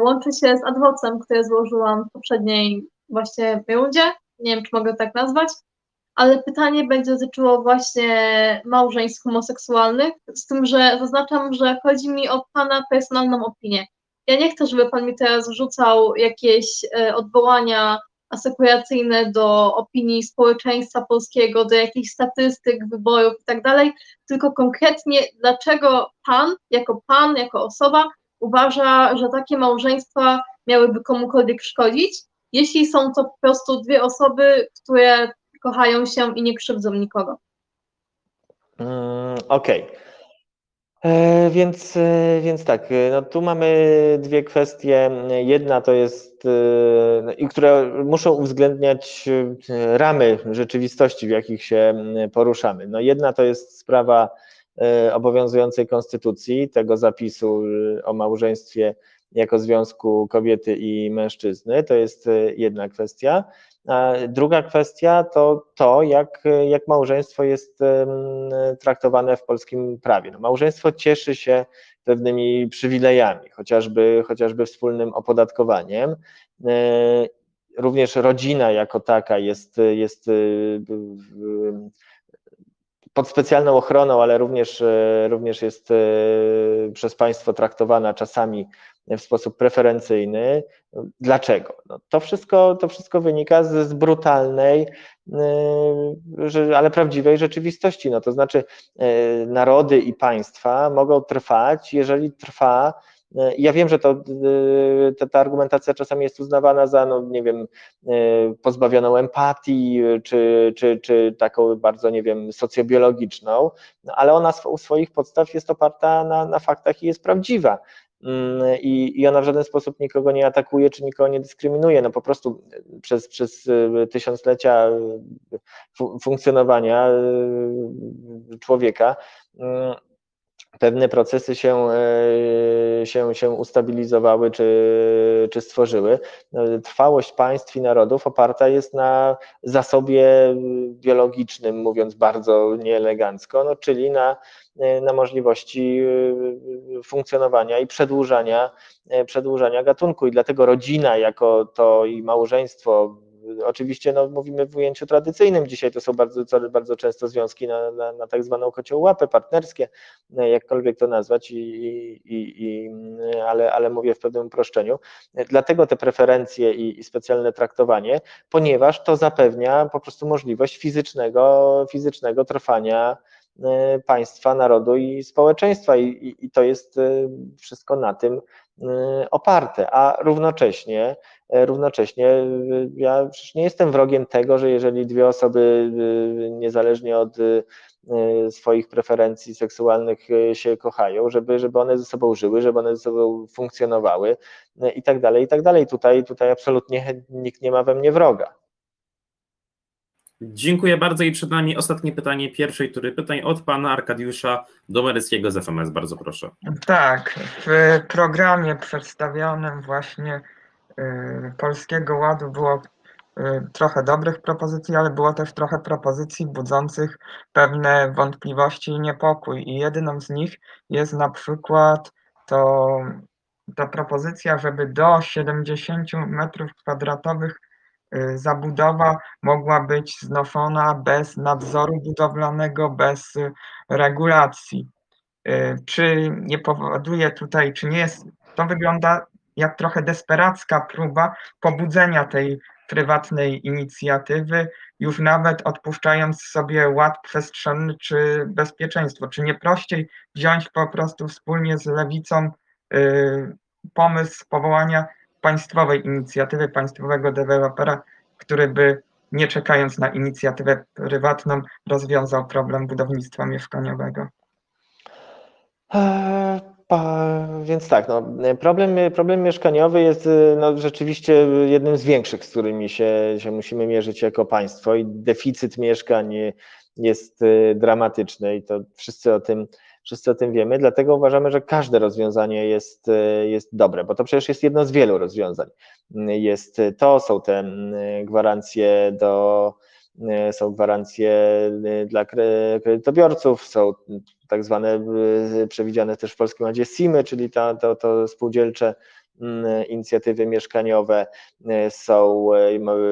S3: łączy się z adwocem, które złożyłam w poprzedniej właśnie rundzie. Nie wiem, czy mogę tak nazwać, ale pytanie będzie dotyczyło właśnie małżeństw homoseksualnych, z tym, że zaznaczam, że chodzi mi o Pana personalną opinię. Ja nie chcę, żeby Pan mi teraz rzucał jakieś e, odwołania asekuracyjne do opinii społeczeństwa polskiego, do jakichś statystyk, wyborów i tak tylko konkretnie dlaczego Pan, jako Pan, jako osoba uważa, że takie małżeństwa miałyby komukolwiek szkodzić, jeśli są to po prostu dwie osoby, które kochają się i nie krzywdzą nikogo.
S2: Mm, Okej. E, Więc, e, więc tak, e, no tu mamy dwie kwestie. Jedna to jest, e, no i które muszą uwzględniać e, ramy rzeczywistości, w jakich się poruszamy. No jedna to jest sprawa e, obowiązującej konstytucji, tego zapisu e, o małżeństwie jako związku kobiety i mężczyzny. To jest e, jedna kwestia. Druga kwestia to to, jak, jak małżeństwo jest traktowane w polskim prawie. No, małżeństwo cieszy się pewnymi przywilejami, chociażby, chociażby wspólnym opodatkowaniem. E, Również rodzina jako taka jest, jest pod specjalną ochroną, ale również, również jest przez państwo traktowana czasami w sposób preferencyjny. Dlaczego? No to, wszystko, to wszystko wynika z, z brutalnej, ale prawdziwej rzeczywistości. No to znaczy, narody i państwa mogą trwać, jeżeli trwa ja wiem, że to, ta, ta argumentacja czasami jest uznawana za, no nie wiem, pozbawioną empatii, czy, czy, czy taką bardzo, nie wiem, socjobiologiczną, no ale ona u swoich podstaw jest oparta na, na faktach i jest prawdziwa. Mm, I, I ona w żaden sposób nikogo nie atakuje, czy nikogo nie dyskryminuje. No po prostu przez, przez tysiąclecia funkcjonowania człowieka mm, pewne procesy się, e, się, się ustabilizowały czy, czy stworzyły. Trwałość państw i narodów oparta jest na zasobie biologicznym, mówiąc bardzo nieelegancko, no, czyli na, na możliwości e, funkcjonowania i przedłużania, e, przedłużania gatunku. I dlatego rodzina jako to i małżeństwo Oczywiście no, mówimy w ujęciu tradycyjnym, dzisiaj to są bardzo, bardzo często związki na, na, na tak zwaną kocioł łapę, partnerskie, jakkolwiek to nazwać, i, i, i, ale, ale mówię w pewnym uproszczeniu. Dlatego te preferencje i, i specjalne traktowanie, ponieważ to zapewnia po prostu możliwość fizycznego, fizycznego trwania e, państwa, narodu i społeczeństwa i, i, to jest e, wszystko na tym e, oparte, a równocześnie E, równocześnie e, ja przecież nie jestem wrogiem tego, że jeżeli dwie osoby e, niezależnie od swoich preferencji seksualnych się kochają, żeby, żeby one ze sobą żyły, żeby one ze sobą funkcjonowały i tak dalej, i tak dalej. Tutaj, tutaj absolutnie nikt nie ma we mnie wroga.
S1: Dziękuję bardzo i przed nami ostatnie pytanie pierwszej tury pytań od pana Arkadiusza Domeryckiego z FMS. Bardzo proszę.
S5: Tak, w programie przedstawionym właśnie Y, Polskiego Ładu było y, trochę dobrych propozycji, ale było też trochę propozycji budzących pewne wątpliwości i niepokój. I jedyną z nich jest na przykład to ta propozycja, żeby do 70 metrów kwadratowych zabudowa mogła być znoszona bez nadzoru budowlanego, bez regulacji. Czy nie powoduje tutaj, czy nie jest, to wygląda jak trochę desperacka próba pobudzenia tej prywatnej inicjatywy, już nawet odpuszczając sobie ład przestrzenny czy bezpieczeństwo. Czy nie prościej wziąć po prostu wspólnie z lewicą y, pomysł powołania państwowej inicjatywy, państwowego dewelopera, który by nie czekając na inicjatywę prywatną rozwiązał problem budownictwa mieszkaniowego?
S2: Eee, więc tak, no, problem, problem mieszkaniowy jest no, rzeczywiście jednym z większych, z którymi się, się musimy mierzyć jako państwo i deficyt mieszkań jest y, dramatyczny i to wszyscy o tym, wszyscy o tym wiemy, dlatego uważamy, że każde rozwiązanie jest, y, jest dobre, bo to przecież jest jedno z wielu rozwiązań. Jest to, są te gwarancje do E, są gwarancje e, dla kredytobiorców, są tak zwane e, przewidziane też w Polskim Ładzie SIMy, czyli ta, to, to spółdzielcze inicjatywy mieszkaniowe są,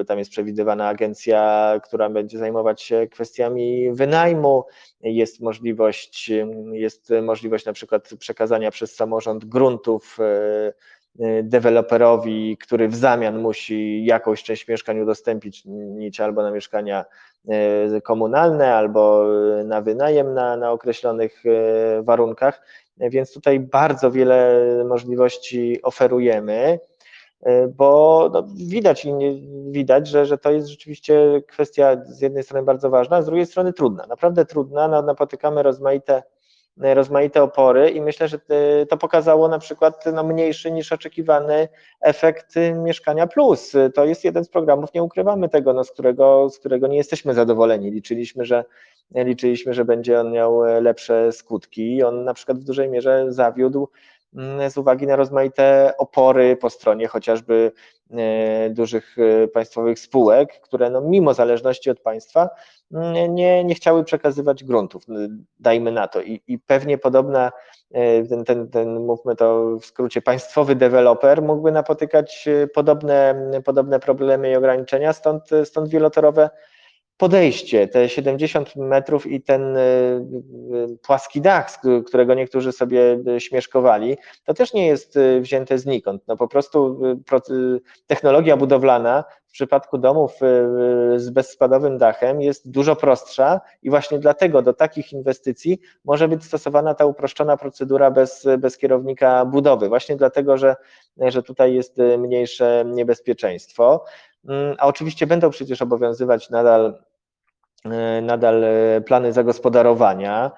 S2: tam jest przewidywana agencja, która będzie zajmować się kwestiami wynajmu, jest możliwość, jest możliwość na przykład przekazania przez samorząd gruntów Y, deweloperowi, który w zamian musi jakąś część mieszkań udostępnić albo na mieszkania komunalne, albo na wynajem na, na określonych warunkach. Więc tutaj bardzo wiele możliwości oferujemy, bo no, widać, widać że, że to jest rzeczywiście kwestia z jednej strony bardzo ważna, a z drugiej strony trudna, naprawdę trudna. No, napotykamy rozmaite rozmaite opory i myślę, że to pokazało na przykład no, mniejszy niż oczekiwany efekt Mieszkania Plus. To jest jeden z programów, nie ukrywamy tego, no, z, którego, z którego nie jesteśmy zadowoleni. Liczyliśmy, że liczyliśmy, że będzie on miał lepsze skutki. On na przykład w dużej mierze zawiódł z uwagi na rozmaite opory po stronie chociażby e, dużych e, państwowych spółek, które no, mimo zależności od państwa nie, nie chciały przekazywać gruntów, dajmy na to. I, i pewnie podobna, e, ten, ten, ten, mówmy to w skrócie, państwowy deweloper mógłby napotykać podobne, podobne problemy i ograniczenia, stąd, stąd wielotorowe podejście, te 70 metrów i ten płaski dach, z którego niektórzy sobie śmieszkowali, to też nie jest wzięte znikąd. No po prostu technologia budowlana w przypadku domów z bezspadowym dachem jest dużo prostsza i właśnie dlatego do takich inwestycji może być stosowana ta uproszczona procedura bez, bez kierownika budowy, właśnie dlatego, że, że tutaj jest mniejsze niebezpieczeństwo. Mm, a oczywiście będą przecież obowiązywać nadal, nadal plany zagospodarowania,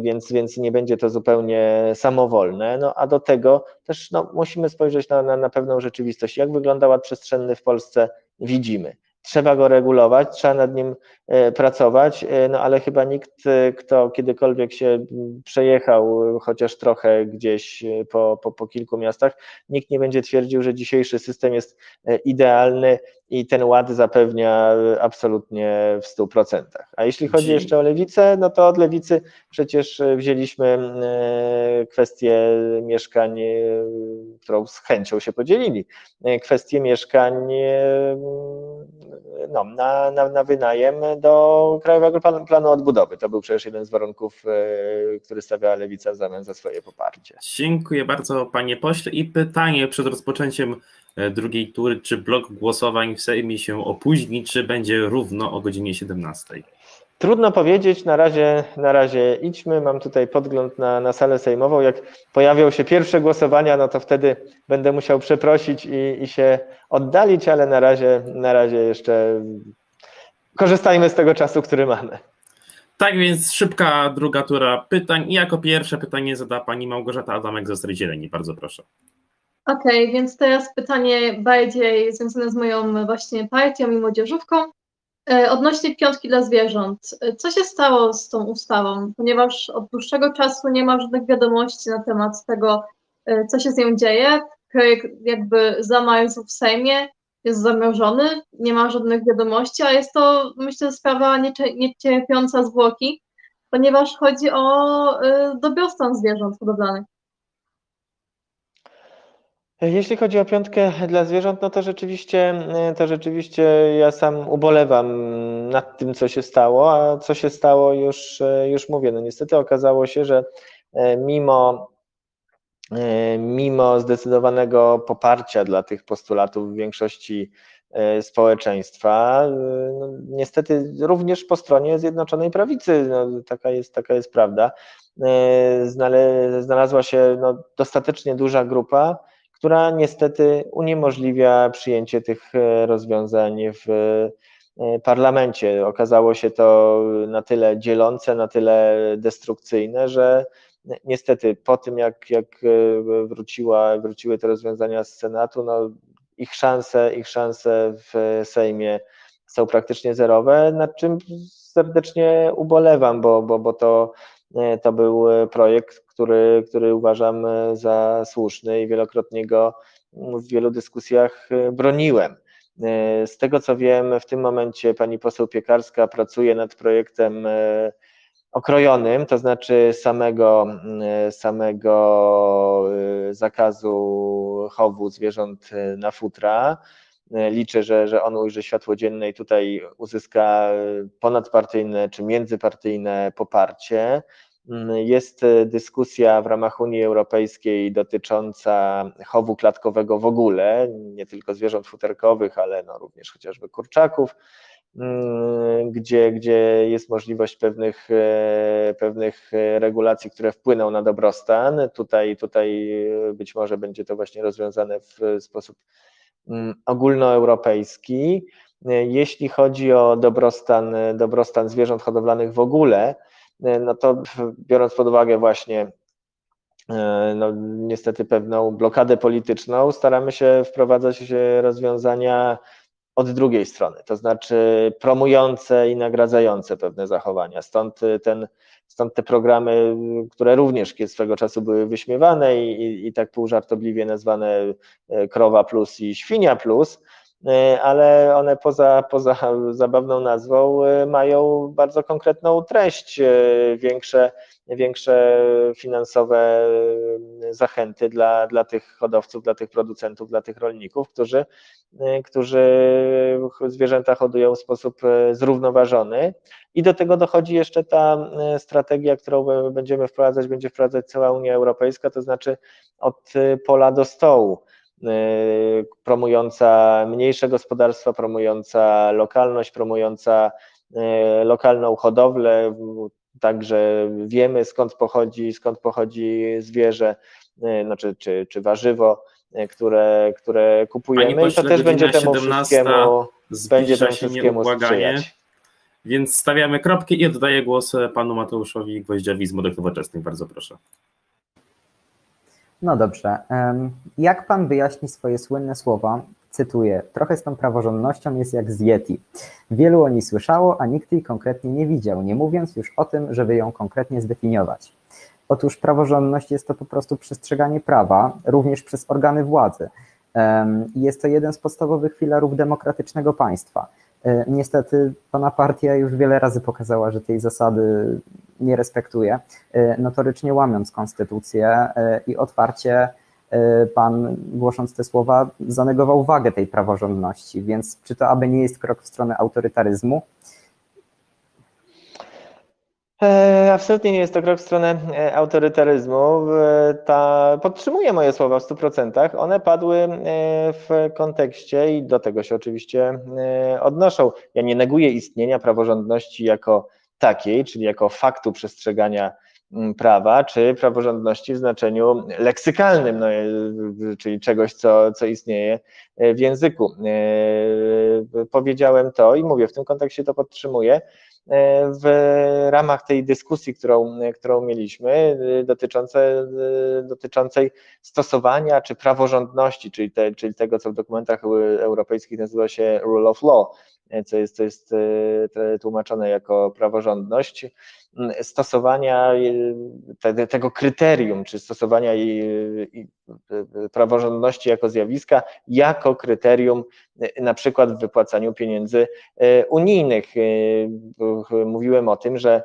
S2: więc, więc nie będzie to zupełnie samowolne. No, a do tego też no, musimy spojrzeć na, na, na pewną rzeczywistość. Jak wygląda ład przestrzenny w Polsce, widzimy trzeba go regulować, trzeba nad nim e, pracować, e, no ale chyba nikt, e, kto kiedykolwiek się przejechał chociaż trochę gdzieś po, po, po kilku miastach, nikt nie będzie twierdził, że dzisiejszy system jest idealny i ten ład zapewnia absolutnie w 100%. A jeśli chodzi jeszcze o lewicę, no to od lewicy przecież wzięliśmy kwestię mieszkań, którą z chęcią się podzielili, kwestię mieszkań no, na, na, na wynajem do Krajowego Planu, Odbudowy. To był przecież jeden z warunków, e, który stawiała Lewica w zamian za swoje poparcie.
S1: Dziękuję bardzo panie pośle i pytanie przed rozpoczęciem e, drugiej tury, czy blok głosowań w Sejmie się opóźni, czy będzie równo o godzinie 17?
S2: Trudno powiedzieć, na razie, na razie idźmy. Mam tutaj podgląd na, na salę sejmową. Jak pojawią się pierwsze głosowania, no to wtedy będę musiał przeprosić i, i się oddalić, ale na razie, na razie jeszcze korzystajmy z tego czasu, który mamy.
S1: Tak więc szybka druga tura pytań i jako pierwsze pytanie zada pani Małgorzata Adamek ze Stry Zieleni. Bardzo proszę.
S3: Okej, okay, więc teraz pytanie bardziej związane z moją właśnie partią i młodzieżówką. E, odnośnie piątki dla zwierząt, e, co się stało z tą ustawą? Ponieważ od dłuższego czasu nie ma żadnych wiadomości na temat tego, e, co się z nią dzieje. Projekt jakby zamarzł w Sejmie, jest zamrożony, nie ma żadnych wiadomości, a jest to, myślę, sprawa niecierpiąca zwłoki, ponieważ chodzi o dobrostan zwierząt hodowlanych.
S2: Jeśli chodzi o piątkę dla zwierząt, no to rzeczywiście, to rzeczywiście ja sam ubolewam nad tym, co się stało, a co się stało już, już mówię. No niestety okazało się, że e, mimo, e, mimo zdecydowanego poparcia dla tych postulatów w większości e, społeczeństwa, no niestety również po stronie Zjednoczonej Prawicy, no taka, jest, taka jest prawda, znalazła się no, dostatecznie duża grupa, która niestety uniemożliwia przyjęcie tych e, rozwiązań w e, parlamencie. Okazało się to na tyle dzielące, na tyle destrukcyjne, że niestety po tym, jak, jak e, wróciła, wróciły te rozwiązania z Senatu, no ich szanse, ich szanse w Sejmie są praktycznie zerowe, nad czym serdecznie ubolewam, bo, bo, bo to, to był projekt, który, który uważam e, za słuszny i wielokrotnie go w wielu dyskusjach e, broniłem. E, z tego co wiem, w tym momencie pani poseł Piekarska pracuje nad projektem okrojonym, to znaczy samego, samego zakazu chowu zwierząt na futra. Liczę, że, że on ujrzy światło dzienne i tutaj uzyska ponadpartyjne czy międzypartyjne poparcie. Mm, jest e, dyskusja w ramach Unii Europejskiej dotycząca chowu klatkowego w ogóle, nie tylko zwierząt futerkowych, ale no również chociażby kurczaków, mm, gdzie, gdzie jest możliwość pewnych, e, pewnych regulacji, które wpłyną na dobrostan. Tutaj, tutaj być może będzie to właśnie rozwiązane w sposób ogólnoeuropejski. Jeśli chodzi o dobrostan, dobrostan zwierząt hodowlanych w ogóle, E, no to biorąc pod uwagę właśnie e, no, niestety pewną blokadę polityczną, staramy się wprowadzać rozwiązania od drugiej strony, to znaczy promujące i nagradzające pewne zachowania. Stąd, ten, stąd te programy, które również swego czasu były wyśmiewane i, i, i tak półżartobliwie nazwane e, krowa plus i świnia plus, ale one poza, poza zabawną nazwą mają bardzo konkretną treść, większe, większe finansowe zachęty dla, dla tych hodowców, dla tych producentów, dla tych rolników, którzy, którzy zwierzęta hodują w sposób zrównoważony. I do tego dochodzi jeszcze ta strategia, którą będziemy wprowadzać, będzie wprowadzać cała Unia Europejska, to znaczy od pola do stołu promująca mniejsze gospodarstwa, promująca lokalność, promująca lokalną hodowlę, także wiemy skąd pochodzi, skąd pochodzi zwierzę, znaczy, czy, czy warzywo, które, które kupujemy i to też będzie temu wszystkiemu, będzie temu wszystkiemu sprzyjać.
S1: Więc stawiamy kropkę i oddaję głos panu Mateuszowi Gwoździowi z Młodych Nowoczesnych. Bardzo proszę.
S4: No dobrze. Jak pan wyjaśni swoje słynne słowa? Cytuję: Trochę z tą praworządnością jest jak z Yeti. Wielu o niej słyszało, a nikt jej konkretnie nie widział, nie mówiąc już o tym, żeby ją konkretnie zdefiniować. Otóż praworządność jest to po prostu przestrzeganie prawa, również przez organy władzy. Jest to jeden z podstawowych filarów demokratycznego państwa. E, niestety pana partia już wiele razy pokazała, że tej zasady nie respektuje, e, notorycznie łamiąc konstytucję e, i otwarcie pan, głosząc te słowa, zanegował wagę tej praworządności. Więc czy to aby nie jest krok w stronę autorytaryzmu?
S2: E, absolutnie nie jest to krok w stronę e, autorytaryzmu. Ta, podtrzymuję moje słowa w 100%. One padły e, w kontekście i do tego się oczywiście odnoszą. Ja nie neguję istnienia praworządności jako takiej, czyli jako faktu przestrzegania prawa, czy praworządności w znaczeniu leksykalnym, no, czyli czegoś, co, co istnieje w języku. Powiedziałem to i mówię, w tym kontekście to podtrzymuję. E, w ramach tej dyskusji, którą, którą mieliśmy, e, dotyczące, e, dotyczącej stosowania czy praworządności, czyli, te, czyli tego, co w dokumentach europejskich nazywa się rule of law, co jest, co jest tłumaczone jako praworządność, stosowania te, tego kryterium, czy stosowania praworządności jako zjawiska, jako kryterium na przykład w wypłacaniu pieniędzy unijnych. Mówiłem o tym, że,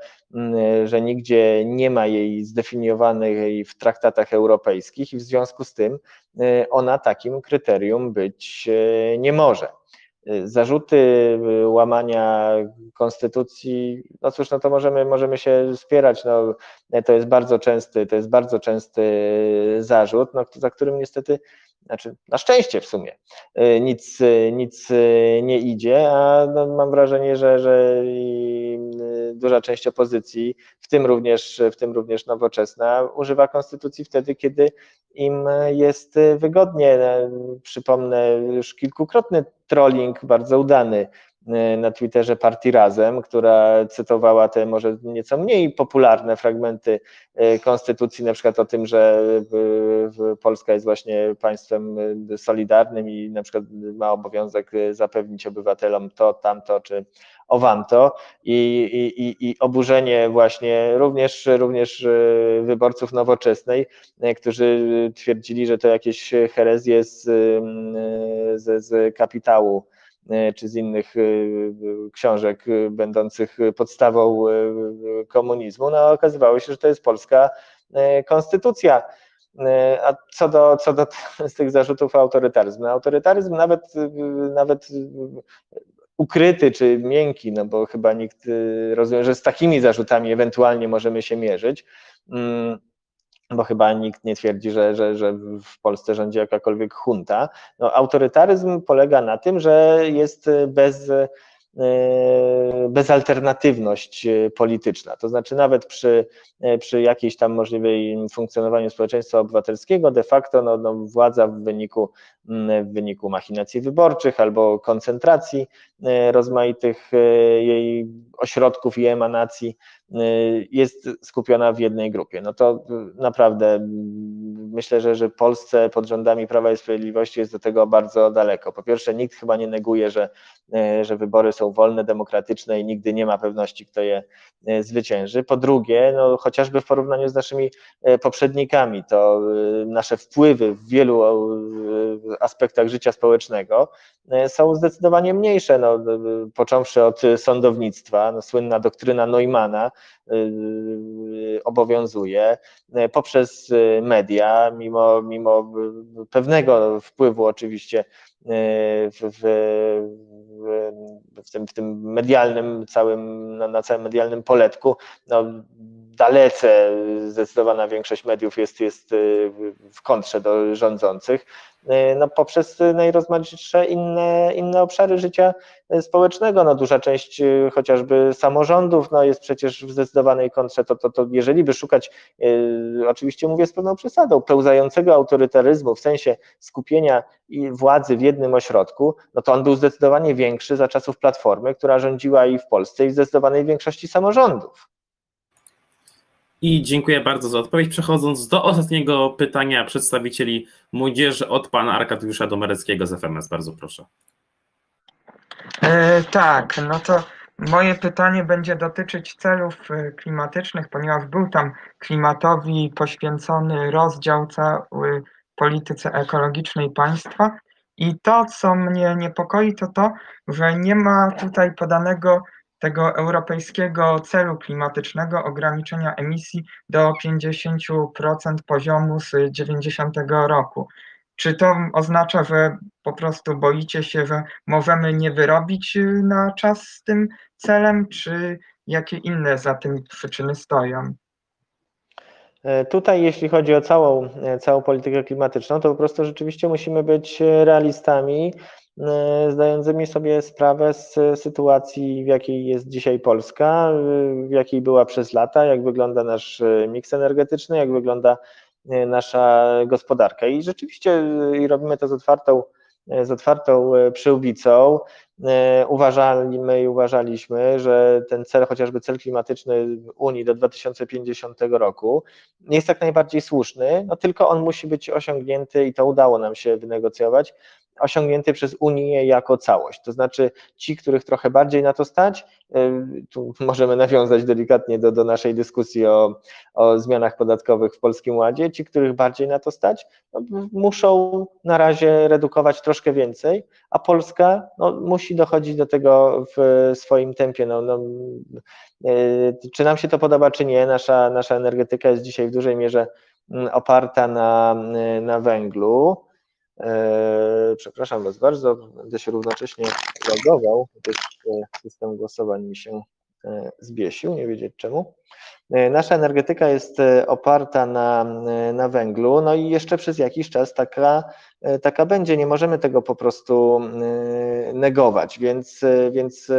S2: że nigdzie nie ma jej zdefiniowanej w traktatach europejskich i w związku z tym ona takim kryterium być nie może. Zarzuty y, łamania konstytucji, no cóż, no to możemy, możemy się spierać, no, to jest bardzo częsty, to jest bardzo częsty zarzut, no, za którym niestety, znaczy na szczęście w sumie, y, nic, nic nie idzie, a no, mam wrażenie, że, że duża część opozycji, w tym również, w tym również nowoczesna, używa konstytucji wtedy, kiedy im jest wygodnie. Przypomnę już kilkukrotny trolling, bardzo udany na Twitterze Partii Razem, która cytowała te może nieco mniej popularne fragmenty konstytucji, na przykład o tym, że Polska jest właśnie państwem solidarnym i na przykład ma obowiązek zapewnić obywatelom to, tamto czy owamto. I, i, i oburzenie właśnie również, również wyborców nowoczesnej, którzy twierdzili, że to jakieś herezje z, z, z kapitału E, czy z innych e, książek e, będących podstawą komunizmu, no okazywało się, że to jest polska konstytucja. A co do, co do z tych zarzutów autorytaryzm, no autorytaryzm nawet, nawet ukryty czy miękki, no bo chyba nikt rozumie, że z takimi zarzutami ewentualnie możemy się mierzyć. Mm, bo chyba nikt nie twierdzi, że, że, że w Polsce rządzi jakakolwiek junta. No, autorytaryzm polega na tym, że jest bez, e, bezalternatywność polityczna. To znaczy, nawet przy, e, przy jakiejś tam możliwej funkcjonowaniu społeczeństwa obywatelskiego, de facto no, no, władza w wyniku, w wyniku machinacji wyborczych albo koncentracji e, rozmaitych jej ośrodków i emanacji jest skupiona w jednej grupie. No to naprawdę myślę, że, że Polsce pod rządami Prawa i Sprawiedliwości jest do tego bardzo daleko. Po pierwsze, nikt chyba nie neguje, że, że wybory są wolne, demokratyczne i nigdy nie ma pewności, kto je zwycięży. Po drugie, no, chociażby w porównaniu z naszymi poprzednikami, to nasze wpływy w wielu aspektach życia społecznego są zdecydowanie mniejsze, no, począwszy od sądownictwa, no, słynna doktryna Neumana, Y, obowiązuje y, poprzez y, media, mimo, mimo pewnego wpływu oczywiście w, w, w, tym, w tym medialnym całym, na całym medialnym poletku, no, dalece zdecydowana większość mediów jest, jest w kontrze do rządzących. E, no, poprzez najrozmaitsze inne, inne obszary życia e, społecznego. No, duża część chociażby samorządów no, jest przecież w zdecydowanej kontrze. To, to, to jeżeli by szukać, oczywiście mówię z pewną przesadą, pełzającego autorytaryzmu w sensie skupienia władzy w jednym ośrodku, no to on był zdecydowanie większy za czasów Platformy, która rządziła i w Polsce, i w zdecydowanej większości samorządów.
S1: I dziękuję bardzo za odpowiedź. Przechodząc do ostatniego pytania przedstawicieli młodzieży od pana Arkadiusza Domereckiego z FMS. Bardzo proszę.
S5: E, tak, no to moje pytanie będzie dotyczyć celów e, klimatycznych, ponieważ był tam klimatowi poświęcony rozdział cały polityce ekologicznej państwa. I to, co mnie niepokoi, to to, że nie ma tutaj podanego tego europejskiego celu klimatycznego ograniczenia emisji do 50% poziomu z 90 roku. Czy to oznacza, że po prostu boicie się, że możemy nie wyrobić na czas z tym celem, czy jakie inne za tym przyczyny stoją?
S2: E, tutaj, jeśli chodzi o całą, e, całą politykę klimatyczną, to po prostu rzeczywiście musimy być realistami zdającymi sobie sprawę z sytuacji, w jakiej jest dzisiaj Polska, w jakiej była przez lata, jak wygląda nasz e, miks energetyczny, jak wygląda e, nasza gospodarka. I rzeczywiście i robimy to z otwartą, z otwartą przyłbicą. Uważaliśmy i uważaliśmy, że ten cel, chociażby cel klimatyczny Unii do 2050 roku, jest jak najbardziej słuszny, no tylko on musi być osiągnięty i to udało nam się wynegocjować osiągnięty przez Unię jako całość. To znaczy ci, których trochę bardziej na to stać, y, tu możemy nawiązać delikatnie do, do naszej dyskusji o, o zmianach podatkowych w Polskim Ładzie, ci, których bardziej na to stać, no, muszą na razie redukować troszkę więcej, a Polska no, musi dochodzić do tego w swoim tempie. No, no, y, czy nam się to podoba, czy nie, nasza, nasza energetyka jest dzisiaj w dużej mierze mm, oparta na, na węglu. E, przepraszam Was bardzo, będę się równocześnie logował, gdyż e, system głosowań mi się e, zbiesił, nie wiedzieć czemu. Nasza energetyka jest oparta na, na węglu, no i jeszcze przez jakiś czas taka, taka będzie. Nie możemy tego po prostu negować, więc, więc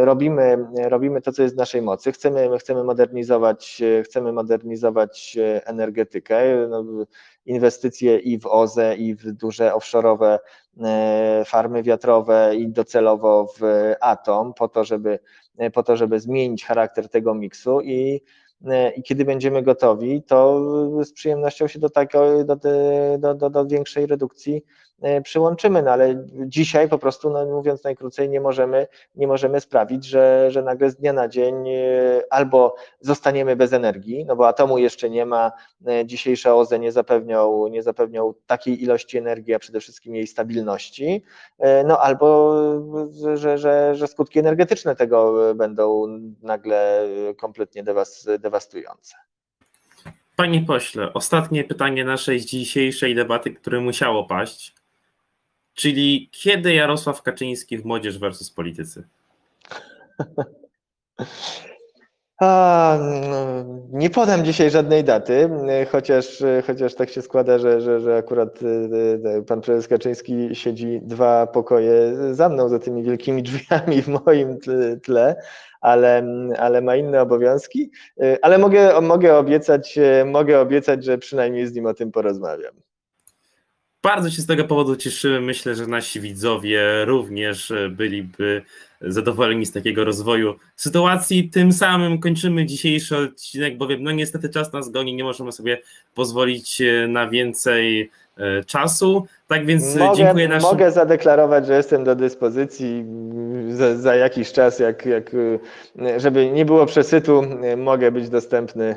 S2: robimy, robimy to, co jest w naszej mocy. Chcemy, chcemy modernizować, chcemy modernizować energetykę. No, inwestycje i w OZE, i w duże offshore'owe e, farmy wiatrowe i docelowo w atom, po to, żeby, po to, żeby zmienić charakter tego miksu i i kiedy będziemy gotowi, to z przyjemnością się do, takiej, do, do, do, do większej redukcji E, przyłączymy, no ale dzisiaj po prostu, no mówiąc najkrócej, nie możemy, nie możemy sprawić, że, że nagle z dnia na dzień e, albo zostaniemy bez energii, no bo atomu jeszcze nie ma, e, dzisiejsze OZE nie zapewnią, nie zapewnią takiej ilości energii, a przede wszystkim jej stabilności, no albo, że, że, że skutki energetyczne tego będą nagle kompletnie dewastujące.
S1: Panie pośle, ostatnie pytanie naszej dzisiejszej debaty, które musiało paść. Czyli kiedy Jarosław Kaczyński w Młodzież versus Politycy?
S2: A, no, nie podam dzisiaj żadnej daty, chociaż, chociaż tak się składa, że, że, że akurat e, e, pan prezes Kaczyński siedzi dwa pokoje za mną, za tymi wielkimi drzwiami w moim tle, ale, ale ma inne obowiązki. E, ale mogę, mogę, obiecać, mogę obiecać, że przynajmniej z nim o tym porozmawiam.
S1: Bardzo się z tego powodu cieszymy. Myślę, że nasi widzowie również byliby zadowoleni z takiego rozwoju sytuacji. Tym samym kończymy dzisiejszy odcinek, bowiem no niestety czas nas goni, nie możemy sobie pozwolić na więcej e, czasu. Tak więc
S2: mogę,
S1: dziękuję naszym...
S2: Mogę zadeklarować, że jestem do dyspozycji za, za jakiś czas, jak, jak, żeby nie było przesytu, mogę być dostępny.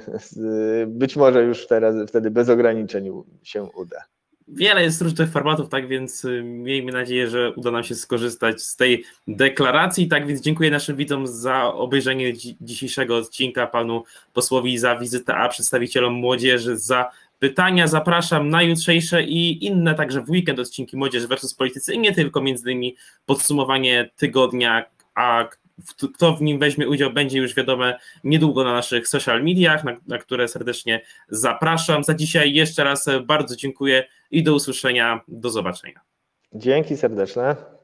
S2: Być może już teraz wtedy bez ograniczeń się uda.
S1: Wiele jest różnych formatów, tak więc miejmy nadzieję, że uda nam się skorzystać z tej deklaracji. Tak więc dziękuję naszym widzom za obejrzenie dzisiejszego odcinka, panu posłowi za wizytę, a przedstawicielom młodzieży za pytania. Zapraszam na jutrzejsze i inne także w weekend odcinki Młodzież versus Politycy i nie tylko, między innymi podsumowanie tygodnia, a kto w nim weźmie udział, będzie już wiadome niedługo na naszych social mediach, na, na, które serdecznie zapraszam. Za dzisiaj jeszcze raz bardzo dziękuję i do usłyszenia, do zobaczenia.
S2: Dzięki serdeczne.